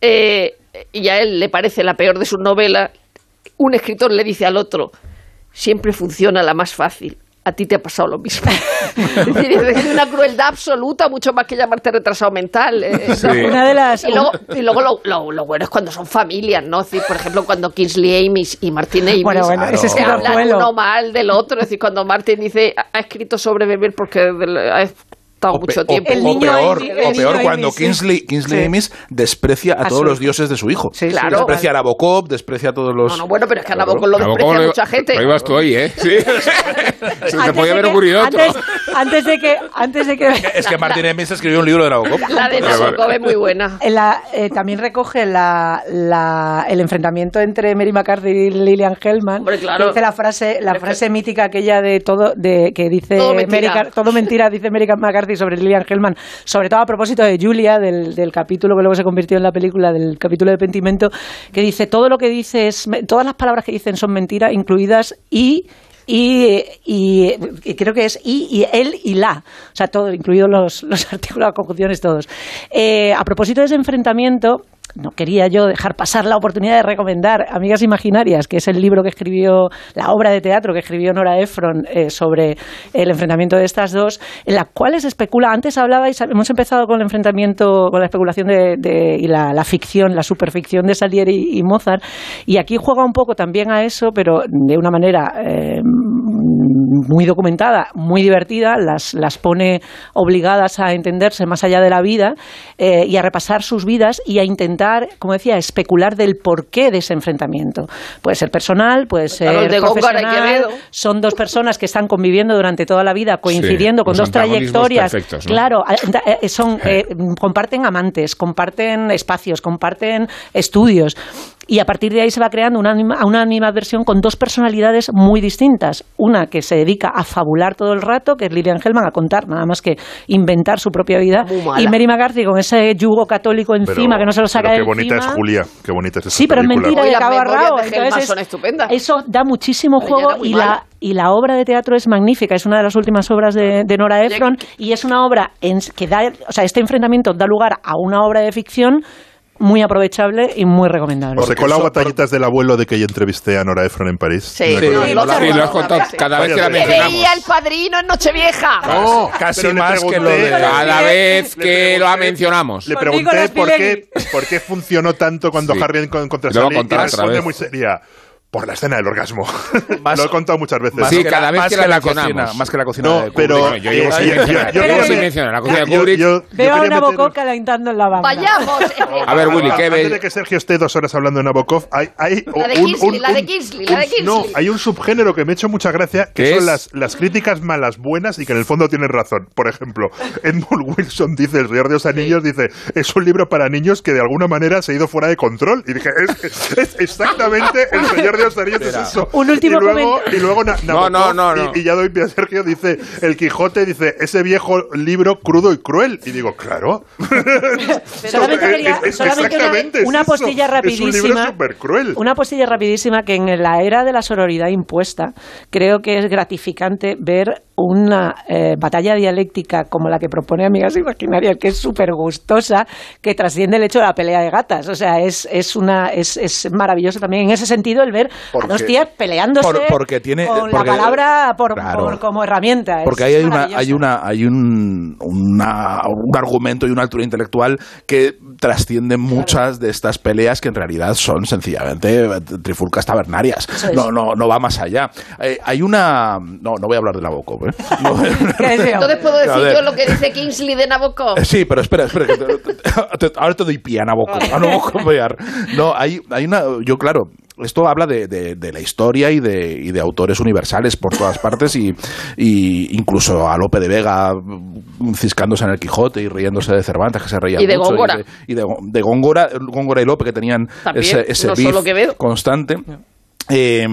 eh, y a él le parece la peor de sus novelas, un escritor le dice al otro, siempre funciona la más fácil. A ti te ha pasado lo mismo. es decir, es una crueldad absoluta, mucho más que llamarte retrasado mental. eh, Sí. ¿no? Una de las- Y luego, y luego lo, lo- lo bueno es cuando son familias, ¿no? Es decir, por ejemplo, cuando Kingsley Amis y Martin Amis Bueno, bueno, ese es se que hablan uno mal del otro. Es decir, cuando Martin dice, ha escrito sobre beber porque del- ha estado mucho tiempo. o peor, o el peor niño cuando Amy. Kingsley, Kingsley Sí. Amis desprecia a, A todos su- los dioses de su hijo. sí, claro. Desprecia a Nabokov, desprecia a todos los... No, no, bueno, pero es que a Claro. Nabokov lo Nabokov desprecia lo- mucha gente. Lo ibas tú hoy, ¿eh? Sí. Se te Antes podía de haber que- ocurrido otro. Antes, antes de que, antes de que Es que Martin Amis escribió un libro de Nabokov. La de Nabokov es muy buena. En la- eh, también recoge la, la- el enfrentamiento entre Mary McCarthy y Lillian Hellman. claro. que dice la frase, la frase mítica aquella de todo, de que dice todo mentira, dice Mary McCarthy sobre Lillian Hellman, sobre todo a propósito de Julia, del, del capítulo que luego se convirtió en la película, del capítulo de Pentimento, que dice todo lo que dice es, todas las palabras que dicen son mentiras, incluidas y y, y- y creo que es y, y él y la, o sea, todo, incluidos los, los artículos, las conjunciones, todos. Eh, a propósito de ese enfrentamiento, no quería yo dejar pasar la oportunidad de recomendar Amigas Imaginarias, que es el libro que escribió, la obra de teatro que escribió Nora Ephron eh, sobre el enfrentamiento de estas dos, en las cuales especula, antes hablabais, hemos empezado con el enfrentamiento, con la especulación de, de- y la, la ficción, la superficción de Salieri y, Mozart, y aquí juega un poco también a eso, pero de una manera eh, muy documentada, muy divertida, las, las pone obligadas a entenderse más allá de la vida eh, y a repasar sus vidas y a intentar, como decía, especular del porqué de ese enfrentamiento. Puede ser personal, puede ser de profesional. Son dos personas que están conviviendo durante toda la vida, coincidiendo Sí, con los dos trayectorias. perfectos, ¿no? Claro, eh, son, eh, comparten amantes, comparten espacios, comparten estudios. Y a partir de ahí se va creando una, anima- una animadversión con dos personalidades muy distintas. Una que se dedica a fabular todo el rato, que es Lilian Hellman, a contar nada más que inventar su propia vida. Y Mary McCarthy con ese yugo católico encima que no se lo saca pero de qué bonita encima. es Julia, qué bonita es esa Sí, pero es mentira de cabo a rabo. Entonces son estupendas. Eso da muchísimo Pero juego y la, y la obra de teatro es magnífica. Es una de las últimas obras de, de Nora Ephron y es una obra en, que da, o sea, este enfrentamiento da lugar a una obra de ficción muy aprovechable y muy recomendable. ¿Os recordó batallitas del abuelo de que yo entrevisté a Nora Ephron en París? Sí, sí, acuerdo. sí, lo Sí, lo has contado cada vez que la mencionamos. veía el padrino en Nochevieja. No, casi más que lo pregunté- de... Cada vez que lo mencionamos. Le pregunté por qué, por qué funcionó tanto cuando Sí. Harry encon- contra Lo va a Sally y responde muy seria. Por la escena del orgasmo. Más- lo he contado muchas veces. Más Sí, que cada la, vez más que que la la cocina, más que la cocina No, de pero Bueno, yo llevo eh, sin yo- mencionar. yo- Yo llevo yo- sin mencionar la cocina de yo- Kubrick. yo- yo Veo a quería meter- Nabokov calentando en la banda. Vayamos. A ver, Willy, ¿qué Antes de que Sergio esté dos horas hablando de Nabokov, hay, hay La de un, Kingsley, un- la de Kingsley, la de Kingsley. No, hay un subgénero que me ha hecho mucha gracia, que ¿Qué son es? las, las críticas malas buenas y que en el fondo tienen razón. Por ejemplo, Edmund Wilson dice, El Señor de los Anillos, dice, es un libro para niños que de alguna manera se ha ido fuera de control. Y dije, es, es exactamente El Señor de es eso. Un último y luego, comentario. y luego Na- No, no, no, no. Y, y ya doy pie a Sergio, dice, El Quijote, dice, ese viejo libro crudo y cruel. Y digo, claro. Solamente quería- Es- es- solamente una- postilla Es un rapidísima. libro súper cruel. Una postilla rapidísima que en la era de la sororidad impuesta creo que es gratificante ver una eh, batalla dialéctica como la que propone Amigas Imaginarias, que es súper gustosa, que trasciende el hecho de la pelea de gatas. O sea, es, es, una, es, es maravilloso también en ese sentido el ver a dos tías peleándose por- porque tiene- con porque- la palabra por, Claro. por- como herramienta. Es Porque ahí hay una, hay una, hay un, una- un argumento y una altura intelectual que trascienden muchas de estas peleas que en realidad son sencillamente trifulcas tabernarias. Es. No, no, no va más allá. Eh, hay una, no, no voy a hablar de Nabokov. ¿eh? No, Entonces puedo decir yo lo que dice Kingsley de Nabokov. Sí, pero espera, espera. que te- te- ahora te doy pie a Nabokov. A Nabokov. No, hay, hay una. Yo, claro. Esto habla de, de- de la historia y de, y de autores universales por todas partes y, y incluso a Lope de Vega mm, ciscándose en el Quijote y riéndose de Cervantes que se reía Y de mucho, Góngora. y de, Góngora, Góngora y Lope que tenían También, ese, ese no beef constante. Eh,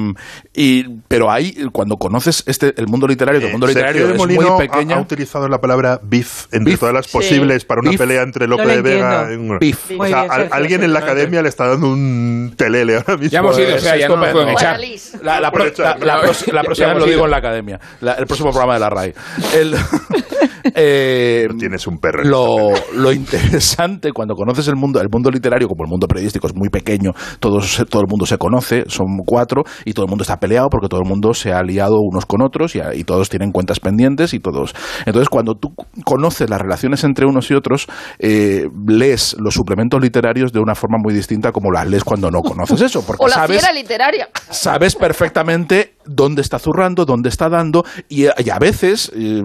y, pero ahí, cuando conoces este, el mundo literario, que el mundo Eh, Sergio literario de es Molino muy ha- pequeño. Ha, utilizado la palabra beef entre Beef. todas las Sí. posibles para una Beef. pelea entre Lope No de Vega. y- Beef. O sea, bien, al- alguien en la academia le está dando un telele ahora mismo. Ya hemos ido, o sea, ya no nos pueden echar. La, la, pro- la- la próxima lo digo ido. en la academia. La- el próximo programa de la RAI. El- eh, Tienes un perro. lo, lo interesante cuando conoces el mundo, el mundo literario, como el mundo periodístico es muy pequeño, todos, todo el mundo se conoce, son cuatro, y todo el mundo está peleado porque todo el mundo se ha liado unos con otros y, y todos tienen cuentas pendientes y todos. Entonces, cuando tú conoces las relaciones entre unos y otros, eh, lees los suplementos literarios de una forma muy distinta como las lees cuando no conoces eso, porque O la sabes fiera literaria. sabes perfectamente dónde está zurrando, dónde está dando, y, y a veces, eh,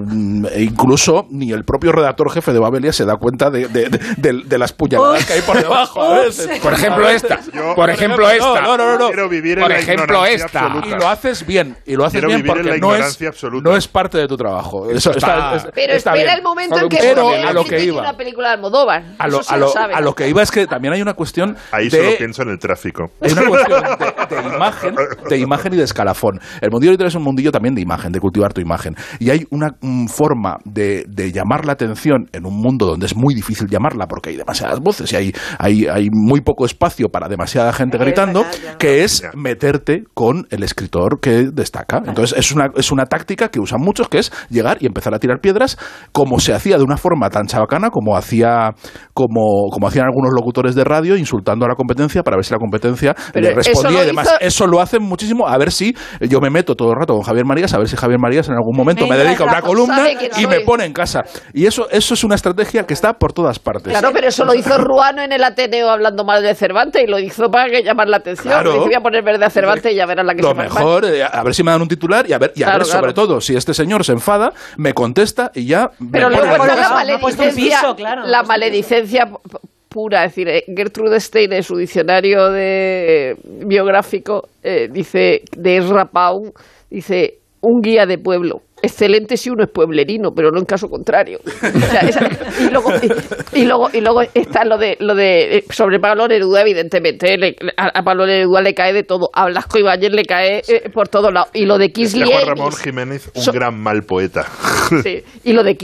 incluso ni el propio redactor jefe de Babelia se da cuenta de, de- de- de- de las puñaladas que hay por debajo. a veces. Por ejemplo, A esta. Por ejemplo, esta. No, no, no, no. Quiero vivir Por ejemplo, esta. absoluta. Y lo haces bien, y lo haces Quiero bien porque no es, absoluta. no es parte de tu trabajo. Eso Está- está, es- Pero está espera bien. el momento en que Pero a lo que iba. una película de Almodóvar. A lo, Eso sí a lo lo- sabe. a lo que iba es que también hay una cuestión Ahí de solo pienso en el tráfico. hay una cuestión de, de imagen, de imagen y de escalafón. El mundillo literario es un mundillo también de imagen, de cultivar tu imagen. Y hay una forma de, de llamar la atención en un mundo donde es muy difícil llamarla porque hay demasiadas voces y hay, hay, hay muy poco espacio para demasiada gente gritando, que es meterte con el escritor que destaca. Entonces es una, es una táctica que usan muchos, que es llegar y empezar a tirar piedras, como se hacía de una forma tan chabacana como hacía como, como hacían algunos locutores de radio insultando a la competencia para ver si la competencia Pero le respondía y demás. hizo- Eso lo hacen muchísimo. A ver si yo me meto todo el rato con Javier Marías, a ver si Javier Marías en algún momento me dedica una Rafa, columna y me pone en casa. Y eso, eso es una estrategia que está por todas partes. Claro, pero eso lo hizo Ruano en el Ateneo hablando mal de Cervantes y lo hizo para que llamar la atención. Claro. Voy a poner verde a Cervantes y ya verás la que Lo se mejor, eh, a ver si me dan un titular y a ver, y a Claro, ver sobre todo, si este señor se enfada, me contesta y ya. Pero me luego está la maledicencia, la maledicencia pu- pura. Es decir, eh, Gertrude Stein en su diccionario de biográfico eh, dice de Ezra Pound, dice un guía de pueblo. Excelente si uno es pueblerino, pero no en caso contrario. O sea, esa- y, luego, y, y luego, y luego está lo de, lo de eh, sobre Pablo Neruda, evidentemente. le- a, a Pablo Neruda le cae de todo. A Blasco Ibáñez le cae eh, por todos lados. Y lo de Juan Amis- Ramón Jiménez, un So- gran mal poeta. Sí, Y lo de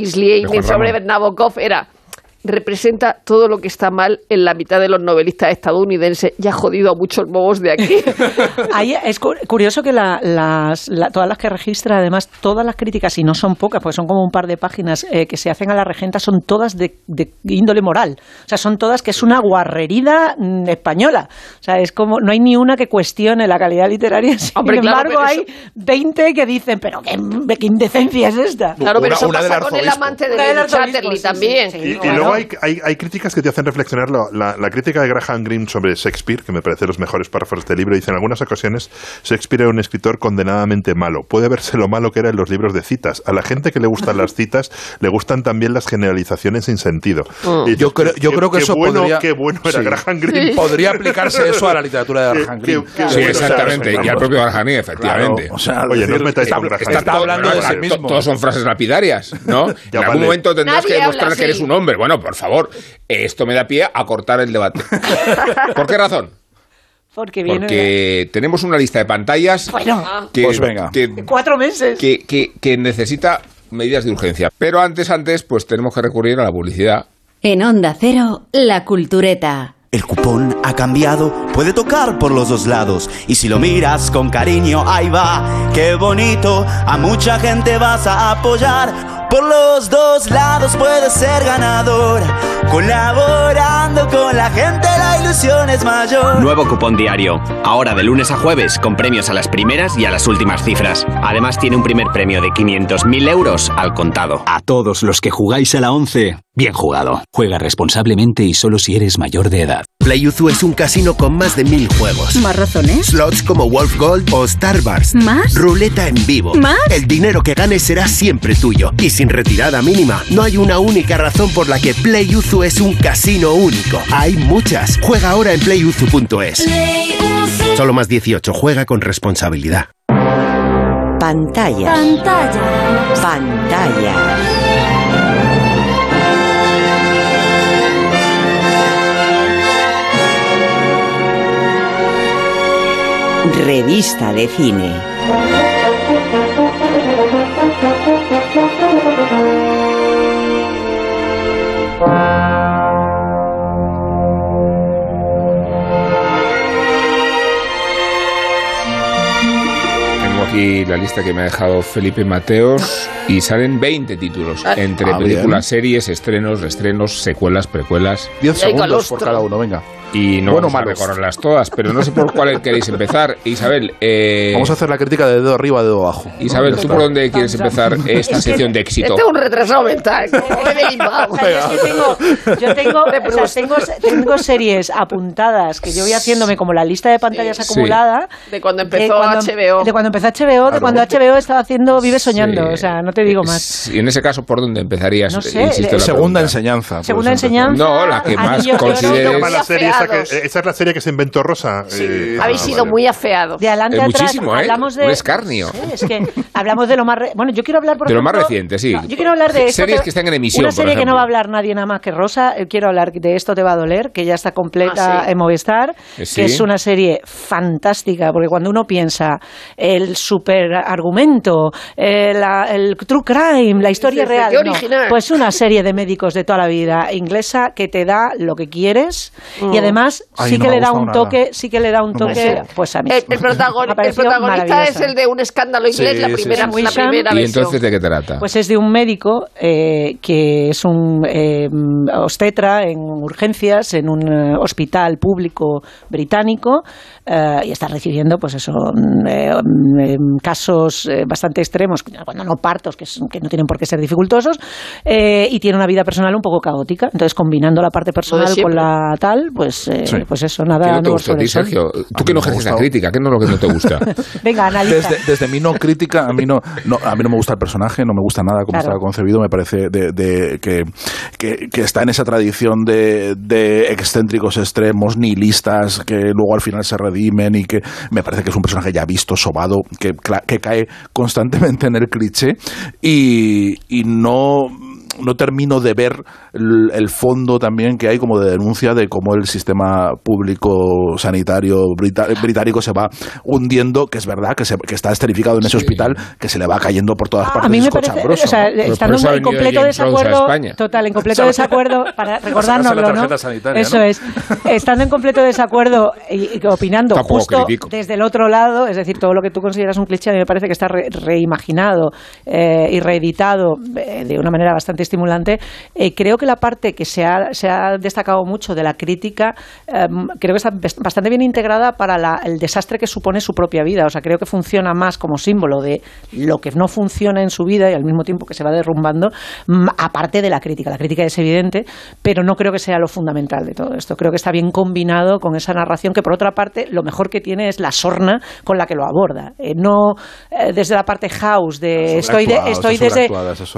Juan sobre. Nabokov era representa todo lo que está mal en la mitad de los novelistas estadounidenses y ha jodido a muchos bobos de aquí. Ahí es cu- curioso que la- las, la- todas las que registra, además, todas las críticas, y no son pocas, porque son como un par de páginas eh, que se hacen a la regenta, son todas de, de índole moral. O sea, son todas que es una guarrerida mm, española. O sea, es como, no hay ni una que cuestione la calidad literaria. Sin Hombre, claro, embargo, hay 20 que dicen, pero qué, qué indecencia es esta. Claro, pero eso pasa con el amante de Una del Lady arzobispo, Chatterley sí, también. sí, Y, sí, y claro. luego hay, hay, hay críticas que te hacen reflexionar. La, la- la crítica de Graham Greene sobre Shakespeare, que me parece los mejores párrafos de este libro, dice en algunas ocasiones Shakespeare era un escritor condenadamente malo. Puede verse lo malo que era en los libros de citas. A la gente que le gustan las citas le gustan también las generalizaciones sin sentido. Mm. Y Yo creo, yo qué- creo que qué eso bueno, podría... Qué bueno era Sí. Graham Greene. Podría aplicarse eso a la literatura de Graham Greene. qué- qué Sí, bueno exactamente. Y al propio Garjani, efectivamente. Claro, o sea, Oye, no os metáis está- con Graham está Greene. hablando de sí mismo. to- Todos son frases lapidarias, ¿no? en algún vale. momento tendrás Nadie que demostrar que eres un hombre. Bueno, por favor, esto me da pie a cortar el debate. ¿Por qué razón? Porque viene Porque tenemos una lista de pantallas Bueno. que, Pues venga. que, de cuatro meses. que- que- que necesita medidas de urgencia. Pero antes, antes, pues tenemos que recurrir a la publicidad. En Onda Cero, La Cultureta. El cupón ha cambiado, puede tocar por los dos lados. Y si lo miras con cariño, ahí va, qué bonito. A mucha gente vas a apoyar. Por los dos lados puedes ser ganador. Colaborando con la gente la ilusión es mayor. Nuevo cupón diario. Ahora de lunes a jueves con premios a las primeras y a las últimas cifras. Además tiene un primer premio de 500.000 euros al contado. A todos los que jugáis a la 11, bien jugado. Juega responsablemente y solo si eres mayor de edad. PlayUzu es un casino con más de mil juegos. ¿Más razones? Slots como Wolf Gold o Star Wars. ¿Más? Ruleta en vivo. ¿Más? El dinero que ganes será siempre tuyo. Y sin retirada mínima, no hay una única razón por la que PlayUzu es un casino único. Hay muchas. Juega ahora en playuzu.es. Solo más 18. Juega con responsabilidad. Pantalla. Pantalla. Pantalla. Revista de cine. Aquí la lista que me ha dejado Felipe Mateos y salen 20 títulos Ah, entre ah, películas, series, estrenos, restrenos, secuelas, precuelas. 10 segundos por cada uno, venga. Y no Bueno, vamos a malos. recorrerlas todas, pero no sé por cuál queréis empezar. Isabel, eh, Vamos a hacer la crítica de dedo arriba, dedo abajo. Isabel, ¿tú por dónde quieres empezar esta sección de éxito? Este es un retrasado mental. Yo tengo, o sea, tengo, tengo series apuntadas que yo voy haciéndome como la lista de pantallas Sí. acumulada. De cuando de empezó cuando- HBO. De cuando empezó HBO, de Claro. cuando HBO estaba haciendo Vive Soñando. Sí. O sea, no te digo más. Y en ese caso, ¿por dónde empezarías? No sé, Insisto la Segunda pregunta. enseñanza. Segunda enseñanza. No, la que más de consideres- esa, que, esa es la serie que se inventó Rosa. Eh, Habéis ah, sido vale. muy afeados. De adelante a atrás muchísimo, ¿eh? hablamos de Un escarnio. Sí, es que hablamos de lo más re- bueno yo quiero hablar por De lo más ejemplo- reciente, sí. No, yo quiero hablar de esto Series que están en emisión, una por serie que no ejemplo. va a hablar nadie nada más que Rosa eh, quiero hablar de esto te va a doler que ya está completa Ah, sí. en Movistar Eh, sí. que es una serie fantástica porque cuando uno piensa el super argumento eh, la- el true crime la historia real no. pues una serie de médicos de toda la vida inglesa que te da lo que quieres y Mm. además Ay, sí no que le da un nada. toque sí que le da un No toque pues a mí El, protagoni- protagonista es el de un escándalo inglés, Sí, la sí, primera, sí. la primera ¿Y versión. entonces de qué trata? Pues es de un médico eh, que es un eh, obstetra en urgencias en un eh, hospital público británico eh, y está recibiendo pues eso mm, eh, mm, eh, casos eh, bastante extremos, cuando no partos que, son- que no tienen por qué ser dificultosos eh, y tiene una vida personal un poco caótica. Entonces combinando la parte personal con la tal, pues eh, Sí. pues eso ¿Qué nada no te gusta a ti. Sergio? Tú A que no ejerces la crítica, ¿qué no es lo que no te gusta? Venga, analiza. Desde, desde mi no crítica, a mí no, no, a mí no me gusta el personaje, no me gusta nada cómo Claro. está concebido, me parece de, de- que, que, que está en esa tradición de, de excéntricos extremos, nihilistas, que luego al final se redimen y que me parece que es un personaje ya visto, sobado, que, que cae constantemente en el cliché. Y, y no no termino de ver el, el fondo también que hay como de denuncia de cómo el sistema público sanitario brita- británico se va hundiendo, que es verdad que, se- que está esterificado en ese hospital, que se le va cayendo por todas partes. A mí me parece, o sea, estando en completo desacuerdo, total, en completo desacuerdo, para recordárnoslo, ¿no? Eso ¿no? es, estando en completo desacuerdo y, y opinando Tampoco justo critico. desde el otro lado, es decir, todo lo que tú consideras un cliché, a mí me parece que está re- reimaginado eh, y reeditado eh, de una manera bastante estimulante. Eh, creo que la parte que se ha, se ha destacado mucho de la crítica, eh, creo que está bastante bien integrada para la- el desastre que supone su propia vida. O sea, creo que funciona más como símbolo de lo que no funciona en su vida y al mismo tiempo que se va derrumbando, mm, aparte de la crítica. La crítica es evidente, pero no creo que sea lo fundamental de todo esto. Creo que está bien combinado con esa narración que, por otra parte, lo mejor que tiene es la sorna con la que lo aborda. Eh, no eh, desde la parte house de estoy, de, estoy desde...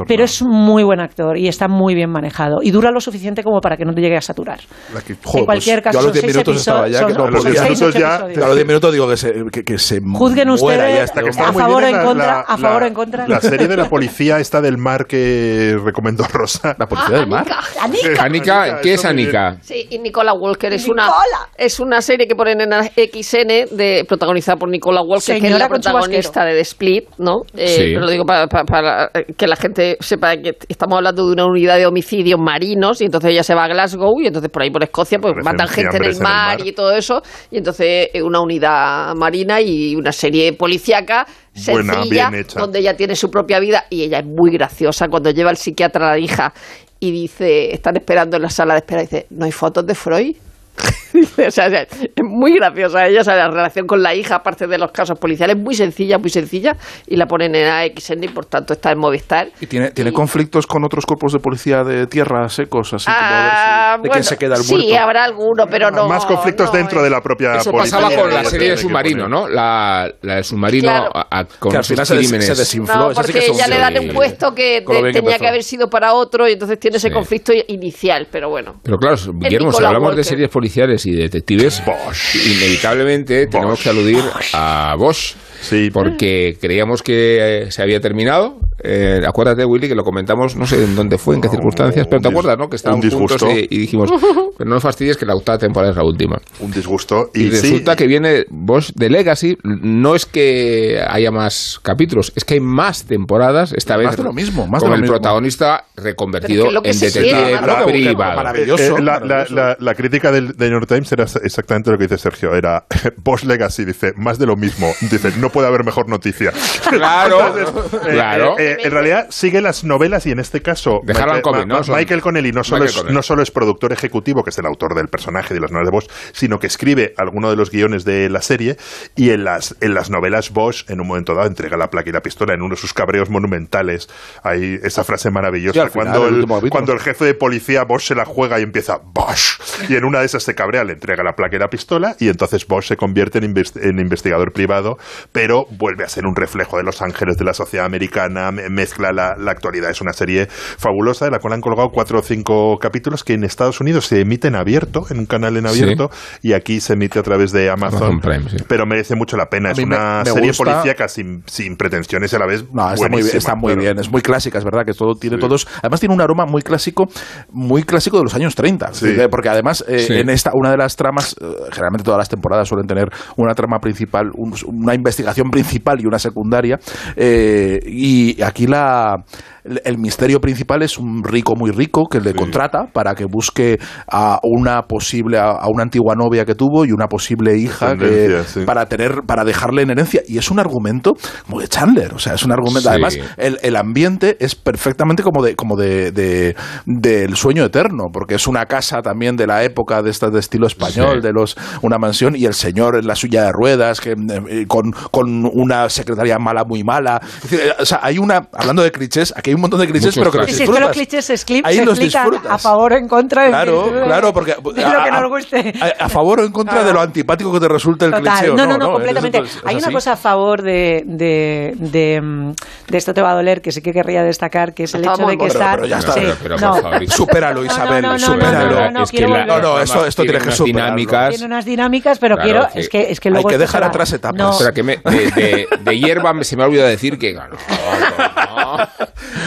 Pero es muy buen actor y está muy bien manejado y dura lo suficiente como para que no te llegue a saturar. Que- en joder, cualquier pues caso, yo a los son 10 seis minutos estaba ya episodios- que no son- A los son 10 seis, minutos ya-. A los 10 minutos digo que se, que, que se Juzguen ustedes ya esta que Está a favor o en contra, la- a favor o en contra. La serie de la policía esta del mar que recomendó Rosa. La policía del mar. Anica. Anica, ¿qué es. Anica? Sí, y Nicola Walker es Nicola. una es una serie que ponen en la XN de protagonizada por Nicola Walker, que es la protagonista de The Split, ¿no? Eh, Sí. Lo digo para, para- para que la gente sepa que estamos hablando de una unidad de homicidios marinos y entonces ella se va a Glasgow y entonces por ahí por Escocia pues matan gente en el, fiambres en el mar, mar. y todo eso y entonces eh, una unidad marina y una serie policíaca Buena, sencilla bien hecha. donde ella tiene su propia vida y ella es muy graciosa cuando lleva al psiquiatra a la hija y dice, están esperando en la sala de espera y dice, ¿no hay fotos de Freud? O sea, es muy graciosa ella, o sea, la relación con la hija, aparte de los casos policiales, muy sencilla, muy sencilla, y la ponen en AXN y por tanto está en Movistar. ¿Y tiene, tiene conflictos con otros cuerpos de policía de tierra secos, así como a ver Ah, si- de bueno, quién se queda el sí, muerto? habrá alguno, pero no. Más conflictos dentro de la propia Eso policía. pasaba con la serie de submarino. ¿no? La, la de submarino Claro. a- a- con Que al sus final se des- crímenes. se desinfló. No, sí porque que son- ya le dan sí. un puesto que te- tenía empezó. que haber sido para otro y entonces tiene ese Sí. conflicto inicial, pero bueno. Pero claro, Guillermo, si hablamos de Walker. series policiales y detectives, inevitablemente tenemos que aludir a Bosch. Porque creíamos que eh, se había terminado. Eh, acuérdate, Willy, que lo comentamos, no sé en dónde fue, en qué circunstancias, pero te acuerdas, ¿no? Que estábamos un juntos disgusto. y, y dijimos, pero no fastidies que la octava temporada es la última. Un disgusto. Y, Y, sí, resulta que viene Bosch de Legacy. No es que haya más capítulos, es que hay más temporadas, esta vez Más de lo mismo, más con de lo el mismo. protagonista reconvertido en detective privado. maravilloso. Eh, eh, la, maravilloso. la- la- la crítica del, del New York Times era exactamente lo que dice Sergio. Era Bosch Legacy, dice, más de lo mismo. Dice, no puede haber mejor noticia. Claro, Entonces, eh, claro. Eh, en realidad sigue las novelas y en este caso Michael, Connelly no solo, Michael es, Connelly. no solo es productor ejecutivo, que es el autor del personaje de las novelas de Bosch, sino que escribe alguno de los guiones de la serie y en las, en las novelas Bosch, en un momento dado, entrega la placa y la pistola en uno de sus cabreos monumentales. Hay esa frase maravillosa. Sí, al final, cuando, el cuando el jefe de policía Bosch se la juega y empieza Bosch. Y en una de esas se cabrea, le entrega la placa y la pistola y entonces Bosch se convierte en, invest- en investigador privado, pero vuelve a ser un reflejo de los ángeles de la sociedad americana, me- mezcla la, la actualidad. Es una serie fabulosa de la cual han colgado cuatro o cinco capítulos que en Estados Unidos se emiten abierto, en un canal en Sí. abierto, y aquí se emite a través de Amazon. Amazon Prime, sí. Pero merece mucho la pena. A Es me- una me serie gusta- policíaca sin, sin pretensiones y a la vez No, está muy, bien, está muy bien, es muy clásica, es verdad que todo tiene todos, además tiene un aroma muy clásico, muy clásico de los años 30, Sí. Eh, porque además eh, Sí. en esta una de las tramas, eh, generalmente todas las temporadas suelen tener una trama principal, un- una investigación principal y una secundaria, eh, y aquí la el misterio principal es un rico muy rico que le contrata para que busque a una posible a, a una antigua novia que tuvo y una posible hija que, sí. para tener para dejarle en herencia. Y es un argumento como de Chandler o sea es un argumento. Sí. además el, el ambiente es perfectamente como de como de, de- del sueño eterno porque es una casa también de la época de estas de estilo español de los una mansión y el señor en la suya de ruedas que eh, con, con una secretaria mala muy mala. Es decir, eh, o sea hay una hablando de clichés aquí hay un montón de clichés Muchos pero que los Y si es que los disfrutas clichés se, expli- Ahí se los disfrutas. a favor o en contra. Claro, de- claro, porque de lo que nos guste. a, a favor o en contra de lo antipático que te resulta el Total, cliché. no, no, no, ¿eh? completamente. Eso es- es Hay una cosa a favor de, de, de, mm, de esto te va a doler, que sí que querría destacar, que es el hecho Estábamos de que estar... pero ya está. sí, Pero, pero, no. Supéralo, Isabel, no, no, no, supéralo. no, no, no, es. No, no, esto, esto tiene tienes que superarlo. dinámicas. Tiene unas dinámicas, pero Claro, quiero... sí. Es que, es que Hay luego que dejar atrás etapas. No, Espera, que me- de, hierba me- se me ha olvidado decir que no, no, no.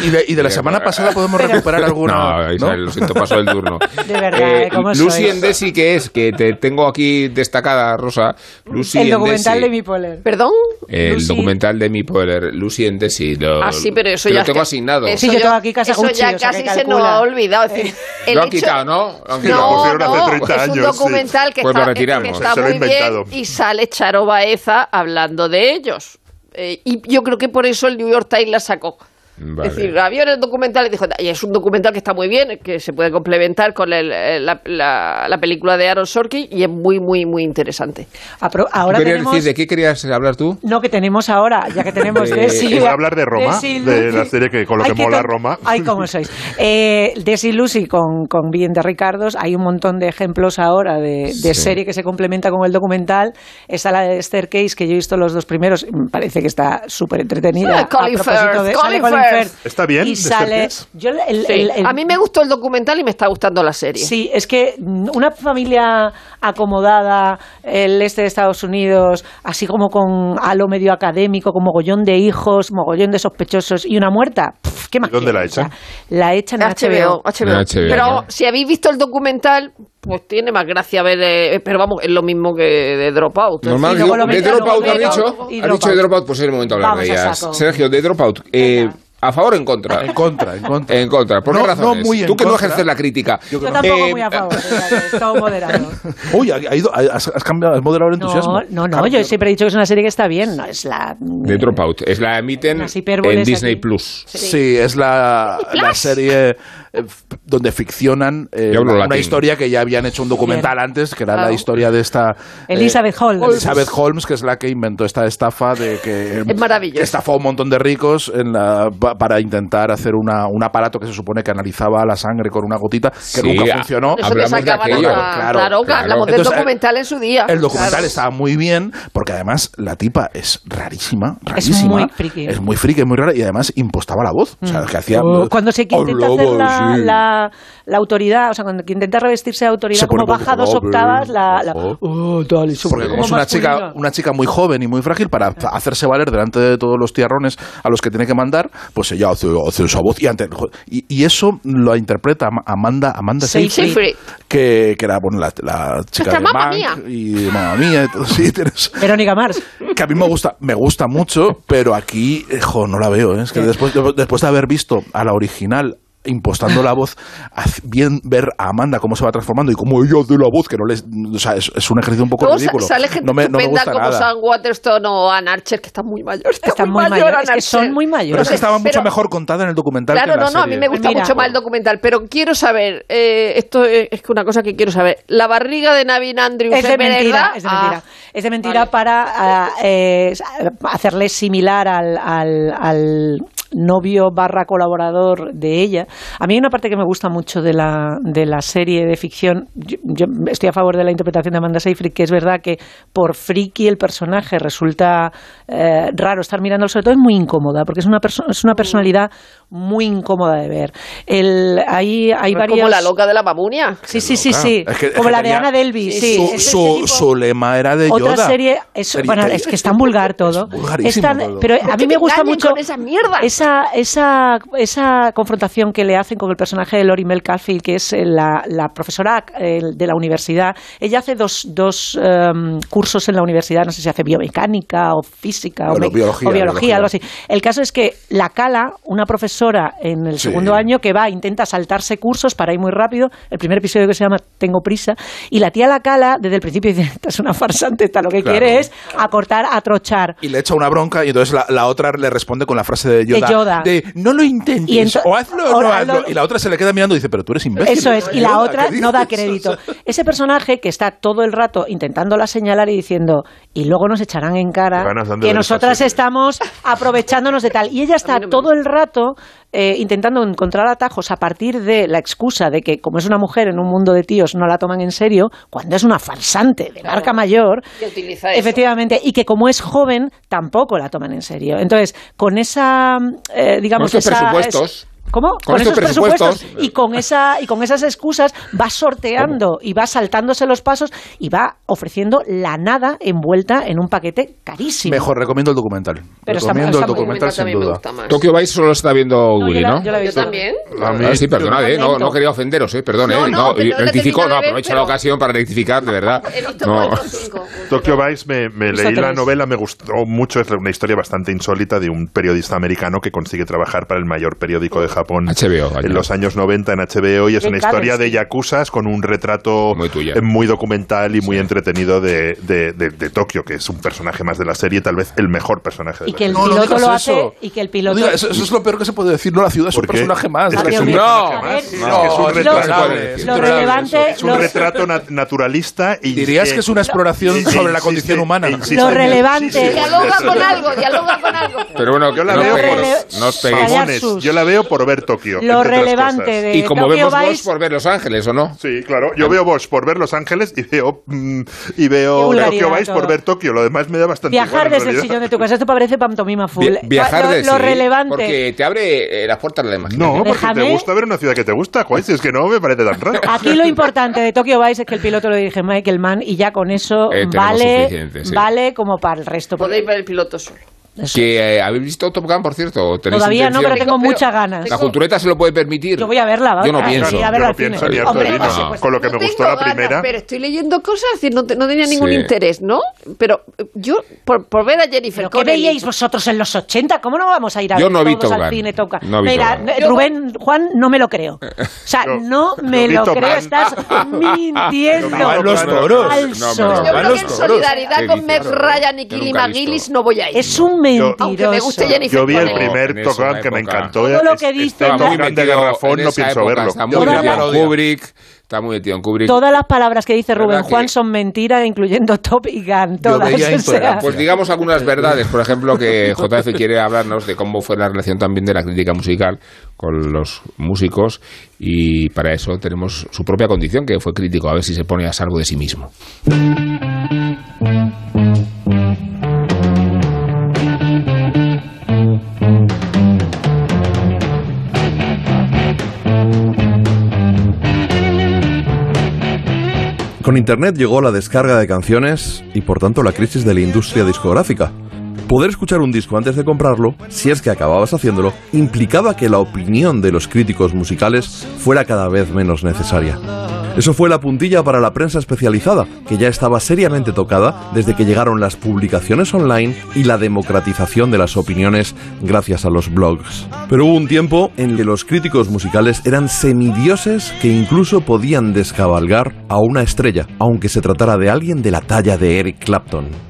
Y de, y de la semana pasada podemos recuperar alguna. No, Isabel, lo siento, paso el turno. De verdad, Eh, ¿cómo Lucy sois? Endesi, que es? Que te tengo aquí destacada, Rosa. Lucy el documental Endesi. de mi poler. ¿Perdón? El Lucy. documental de mi poder, Lucy Endesi. Lo, Ah, sí, pero eso te ya lo tengo que- asignado. eso Sí, yo tengo aquí Casa Eso Gucci, ya o sea, casi se nos ha olvidado. Es decir, el Lo han hecho- quitado, ¿no? Lo han Sí, quitado. lo No, pusieron hace no, 30 es un años, sí. documental que Pues lo está, retiramos. que está Se muy bien y sale Charo Baeza hablando de ellos. Eh, y yo creo que por eso el New York Times la sacó. Vale. Es decir, la vio en el documental y dijo, y es un documental que está muy bien, que se puede complementar con el- eh, la, la- la película de Aaron Sorkin y es muy, muy, muy interesante. Apro- ¿Qué Ahora querías tenemos... decir? ¿De qué querías hablar tú? No, que tenemos ahora, ya que tenemos De- Desi. Iba a hablar de Roma, Desi de la serie que con lo que qué mola Roma. Ay, cómo sois. Eh, Desi Lucy con, con Bien de Ricardos. Hay un montón de ejemplos ahora de, de Sí. serie que se complementa con el documental. Está la de Staircase, que yo he visto los dos primeros. parece que está súper entretenida. Ah, Colin a propósito de- ¿Está bien, Y sale... Yo el- Sí. el- el- A mí me gustó el documental y me está gustando la serie. Sí, es que una familia acomodada, el este de Estados Unidos, así como con halo medio académico, con mogollón de hijos, mogollón de sospechosos y una muerta, ¿qué más? ¿Dónde la echan? la echan en HBO, HBO. HBO. Pero ¿no? si habéis visto el documental, pues tiene más gracia ver, eh, pero vamos, es lo mismo que de Dropout. Normal, lo de Dropout menos dicho, dicho de Dropout, pues es el momento de hablar Vamos de ellas. Sergio, de Dropout, eh, ¿a favor o en contra? En contra, en contra. En contra, ¿por No, qué no razones? muy en Tú que no ejerces la crítica. Yo Yo tampoco Eh, muy a favor, todo moderado. Uy, ha, ha ido, has, has cambiado, has moderado el entusiasmo. No, no, no, yo siempre he dicho que es una serie que está bien, no es la... De Dropout, es la emiten en Disney aquí. Plus. Sí, es la, la serie eh, donde ficcionan eh, una latín. historia que ya habían hecho un documental antes, que era la Claro. historia de esta... eh, Elizabeth Holmes. Elizabeth Holmes, que es la que inventó esta estafa de que... Es estafó a un montón de ricos en la- pa- para intentar hacer una, un aparato que se supone que analizaba la sangre con una gotita, que Sí, nunca a- funcionó. Eso te sacaban a- claro, que hablamos del documental en su día. el documental Claro. estaba muy bien, porque además la tipa es rarísima, rarísima. muy friki. Es muy friki, es muy rara, y además impostaba la voz. O sea, que hacía... O cuando se intenta Hablaba hacer la, la, la autoridad, o sea, cuando intenta revestirse de autoridad, Se como baja dos octavas, la... la oh, tal, y se Porque como es una chica, una chica muy joven y muy frágil, para hacerse valer delante de todos los tiarrones a los que tiene que mandar, pues ella hace, hace esa voz. Y, ante- y, y eso lo interpreta Am- Amanda, Amanda Seyfried. Seyfried, que, que era bueno, la, la chica Esta de mía. y Mamma Mía y todo. Sí, tienes- Verónica Mars. que a mí me gusta, me gusta mucho, pero aquí, eh, jo, no la veo. ¿eh? Es que después, después de haber visto a la original impostando la voz, haz- bien ver a Amanda cómo se va transformando y cómo ella de la voz, que no les, o sea, es, es un ejercicio un poco ridículo. sale gente no me, no me gusta como nada. Sam Waterston o Ann Archer, que están muy mayores. Está Están muy, muy mayor, mayores, es que son muy mayores. Pero es que estaba mucho pero- mejor contada en el documental Claro, que en la no, no, a mí me gusta Mira. mucho más el documental, pero quiero saber, eh, esto es, que una cosa que quiero saber, la barriga de Navin Andrews Es de mentira, verdad? es de Ah, mentira. Es de mentira para ah, eh, hacerle similar al, al- al novio barra colaborador de ella. A mí hay una parte que me gusta mucho de la, de la serie de ficción. Yo, yo estoy a favor de la interpretación de Amanda Seyfried, que es verdad que por friki el personaje resulta eh, raro estar mirándolo, sobre todo es muy incómoda, porque es una, es una personalidad muy incómoda de ver. El, hay, hay es varias... como la loca de la mamunia. Sí, sí, sí, sí. es que- es como que la de Ana Delvey, sí. Su, Es ese su, su lema era de otra Yoda. serie es, bueno, es que es tan vulgar todo Es tan- todo. pero ¿Por a mí me gusta mucho esa mierda? esa, esa, esa confrontación que le hacen con el personaje de Lori Mel que es eh, la, la profesora eh, de la universidad ella hace dos, dos em, cursos en la universidad no sé si hace biomecánica o física o, Bueno, me- biología, o biología, biología. algo así el caso es que la cala una profesora en el Sí. segundo año que va intenta saltarse cursos para ir muy rápido el primer episodio que se llama Tengo prisa y la tía la cala desde el principio dice esta es una farsante esta lo que Claro. quiere es acortar atrochar Y le echa una bronca y entonces la, la otra le responde con la frase de Yoda. De Yoda. no lo intentes, Y ento- o hazlo o no hazlo-. Y la otra se le queda mirando y dice, pero tú eres imbécil. Eso es, y la Yoda, otra ¿qué no da crédito. Ese personaje que está todo el rato intentándola señalar y diciendo, y luego nos echarán en cara que de nosotras estamos aprovechándonos de tal. Y ella está todo el rato eh, intentando encontrar atajos a partir de la excusa de que, como es una mujer en un mundo de tíos, no la toman en serio, cuando es una farsante de marca mayor. Eso. Efectivamente, y que como es joven, tampoco la toman en serio. Entonces, con esa, eh, digamos, Con esa- presupuestos. ¿Cómo? Con Con, estos esos presupuestos. presupuestos. Y con, esa, y con esas excusas va sorteando y va saltándose los pasos y va ofreciendo la nada envuelta en un paquete carísimo. Mejor, recomiendo el documental. Pero está- recomiendo está el documental sin también duda. Tokyo Vice solo está viendo Willy, yo la- ¿no? yo la he Yo visto. también. A mí- Ah, sí, perdonad, eh, no, no quería ofenderos, eh, perdón, No, eh, no, no, no rectifico, no, ver, aprovecho pero- la ocasión para rectificar, de verdad. He visto No. cuatro cinco. Tokyo Vice me, me leí la novela, me gustó mucho, es una historia bastante insólita de un periodista americano que consigue trabajar para el mayor periódico de Japón HBO, en los años 90 en HBO y es una historia de yakuzas con un retrato Muy tuya. eh, muy documental y muy entretenido de, de, de- de Tokio, que es un personaje más de la serie, tal vez el mejor personaje de Y la que el serie. No, no piloto lo eso. hace y que el No piloto... diga, eso, eso es lo peor que se puede decir. No, la ciudad es un personaje más. Es que es un más. Es no, un retrato- es un naturalista y Dirías que es una exploración y- sobre la condición humana. e Lo relevante- Dialoga con algo, dialoga con algo. Pero bueno, la veo por- Yo la veo por ver Tokio. Lo relevante de Y como Tokyo vemos por ver Los Ángeles, ¿o no? Sí, claro. Yo veo Bosch por ver Los Ángeles y veo, mm, y veo Tokyo Vice todo. por ver Tokio. Lo demás me da bastante Viajar igual, desde el sillón de tu casa, esto parece pantomima full. Vi- viajar lo, de lo sí, relevante... Porque te abre eh, las puertas de la imaginación. No, porque Déjame- te gusta ver una ciudad que te gusta, Juan. Si es que no me parece tan raro. Aquí lo importante de Tokyo Vice es que el piloto lo dirige Michael Mann y ya con eso Eh, vale, sí. vale como para el resto. Podéis ver el piloto solo. Eso Que, eh, ¿Habéis visto Top Gun, por cierto? ¿O tenéis Todavía no, pero tengo muchas ganas. La cultureta se lo puede permitir. Yo voy a verla. Yo no pienso. Yo no pienso ni Hombre, vino. pues, pues, Con lo que me gustó Tengo la primera. pero estoy leyendo cosas, es decir, no, te- no tenía ningún Sí. interés, ¿no? Pero eh, yo, por, por ver a Jennifer ¿Pero qué veíais vosotros en los 80? ¿Cómo no vamos a ir a Yo ver no vi todos Top Gun. cine Top Gun? No vi Mira, Top Gun. eh, Rubén, Juan, no me lo creo. O sea, no me lo Top creo. Estás mintiendo. Los toros. No, Yo creo que en solidaridad ¿Qué con? Meg Ryan y visto. McGillis no voy a ir. Es un mentiroso. Aunque me guste Jennifer Yo vi el primer Top Gun que me encantó. Todo lo que dice Top Gun de metido Garrafón en no pienso época, verlo. Está muy Todas metido en las- Kubrick. Está muy metido en Kubrick. Todas las palabras que dice Rubén ¿Verdad Juan que- son mentiras, incluyendo Top y Gun. Todas. veía o sea. Pues digamos algunas verdades, por ejemplo, que JF quiere hablarnos de cómo fue la relación también de la crítica musical con los músicos y para eso tenemos su propia condición, que fue crítico, a ver si se pone a salvo de sí mismo. Con Internet llegó la descarga de canciones y por tanto la crisis de la industria discográfica. Poder escuchar un disco antes de comprarlo, si es que acababas haciéndolo, implicaba que la opinión de los críticos musicales fuera cada vez menos necesaria. Eso fue la puntilla para la prensa especializada, que ya estaba seriamente tocada desde que llegaron las publicaciones online y la democratización de las opiniones gracias a los blogs. Pero hubo un tiempo en que los críticos musicales eran semidioses que incluso podían descabalgar a una estrella, aunque se tratara de alguien de la talla de Eric Clapton.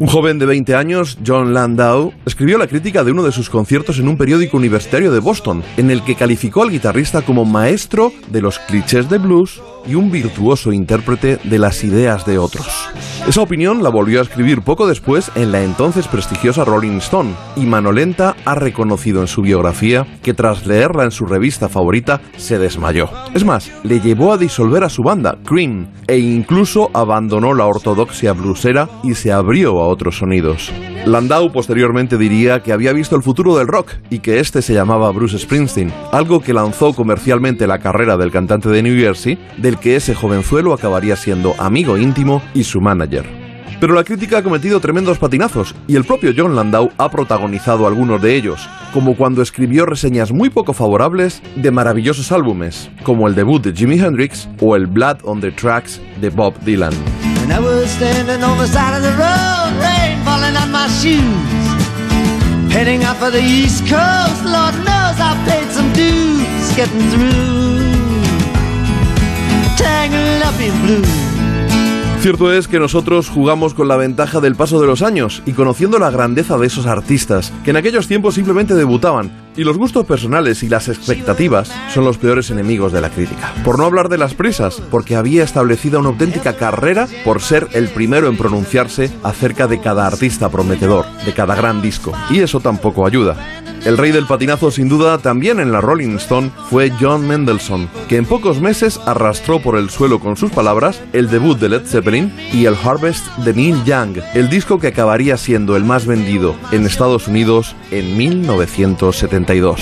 Un joven de 20 años, John Landau, escribió la crítica de uno de sus conciertos en un periódico universitario de Boston, en el que calificó al guitarrista como maestro de los clichés de blues y un virtuoso intérprete de las ideas de otros. Esa opinión la volvió a escribir poco después en la entonces prestigiosa Rolling Stone, y Manolenta ha reconocido en su biografía que tras leerla en su revista favorita se desmayó. Es más, le llevó a disolver a su banda, Cream, e incluso abandonó la ortodoxia bluesera y se abrió a otros sonidos. Landau posteriormente diría que había visto el futuro del rock y que este se llamaba Bruce Springsteen, algo que lanzó comercialmente la carrera del cantante de New Jersey, del que ese jovenzuelo acabaría siendo amigo íntimo y su manager. Pero la crítica ha cometido tremendos patinazos y el propio John Landau ha protagonizado algunos de ellos, como cuando escribió reseñas muy poco favorables de maravillosos álbumes, como el debut de Jimi Hendrix o el Blood on the Tracks de Bob Dylan. Cierto es que nosotros jugamos con la ventaja del paso de los años y conociendo la grandeza de esos artistas que en aquellos tiempos simplemente debutaban. Y los gustos personales y las expectativas son los peores enemigos de la crítica. Por no hablar de las prisas, porque había establecido una auténtica carrera por ser el primero en pronunciarse acerca de cada artista prometedor, de cada gran disco. Y eso tampoco ayuda. El rey del patinazo sin duda también en la Rolling Stone fue John Mendelssohn, que en pocos meses arrastró por el suelo con sus palabras el debut de Led Zeppelin y el Harvest de Neil Young, el disco que acabaría siendo el más vendido en Estados Unidos en 1972.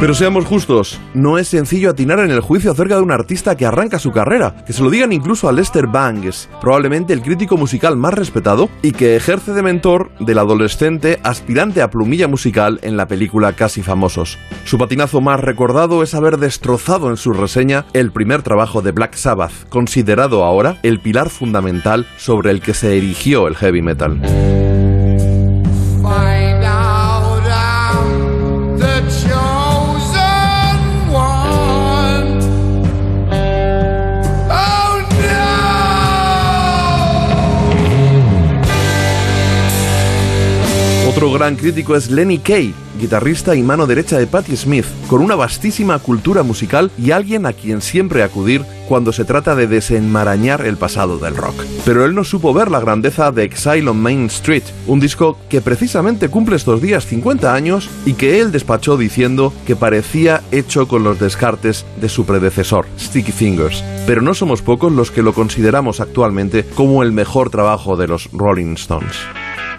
Pero seamos justos, no es sencillo atinar en el juicio acerca de un artista que arranca su carrera, que se lo digan incluso a Lester Bangs, probablemente el crítico musical más respetado y que ejerce de mentor del adolescente aspirante a plumilla musical en la película Casi Famosos. Su patinazo más recordado es haber destrozado en su reseña el primer trabajo de Black Sabbath, considerado ahora el pilar fundamental sobre el que se erigió el heavy metal. Otro gran crítico es Lenny Kay, guitarrista y mano derecha de Patti Smith, con una vastísima cultura musical y alguien a quien siempre acudir cuando se trata de desenmarañar el pasado del rock. Pero él no supo ver la grandeza de Exile on Main Street, un disco que precisamente cumple estos días 50 años y que él despachó diciendo que parecía hecho con los descartes de su predecesor, Sticky Fingers. Pero no somos pocos los que lo consideramos actualmente como el mejor trabajo de los Rolling Stones.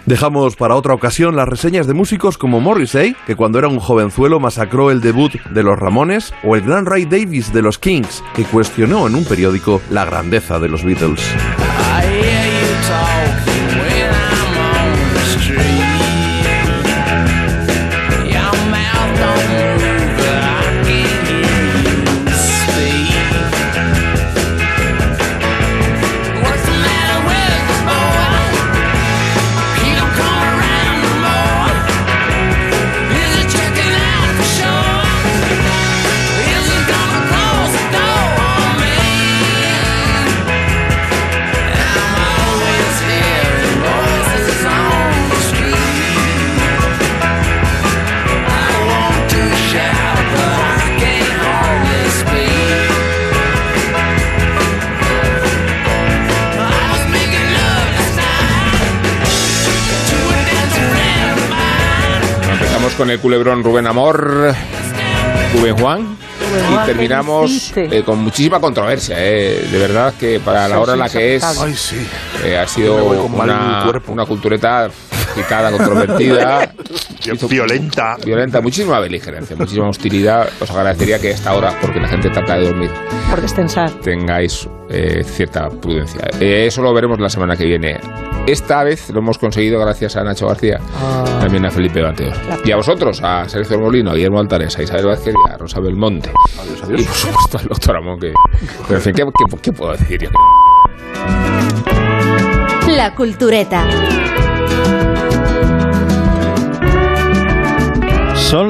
Dejamos para otra ocasión las reseñas de músicos como Morrissey, que cuando era un jovenzuelo masacró el debut de los Ramones, o el gran Ray Davis de los Kings, que cuestionó en un periódico la grandeza de los Beatles. Con el culebrón Rubén Amor, Rubén Juan. Y terminamos eh, con muchísima controversia, eh. de verdad que para la hora en la que es Ay, sí. Eh, ha sido una, una cultureta agitada, controvertida, Violenta. violenta, muchísima beligerencia, muchísima hostilidad. Os agradecería que a esta hora, porque la gente trata de dormir, Por destensar. tengáis eh, cierta prudencia. Eh, eso lo veremos la semana que viene. Esta vez lo hemos conseguido gracias a Nacho García, también a Felipe Mateos. Y a vosotros, a Sergio Molino, a Guillermo Altares, a Isabel Vázquez y a Rosa Belmonte. Y por supuesto al doctor Amón, que... Pero en fin, ¿qué, qué, qué puedo decir yo? La cultureta. Son las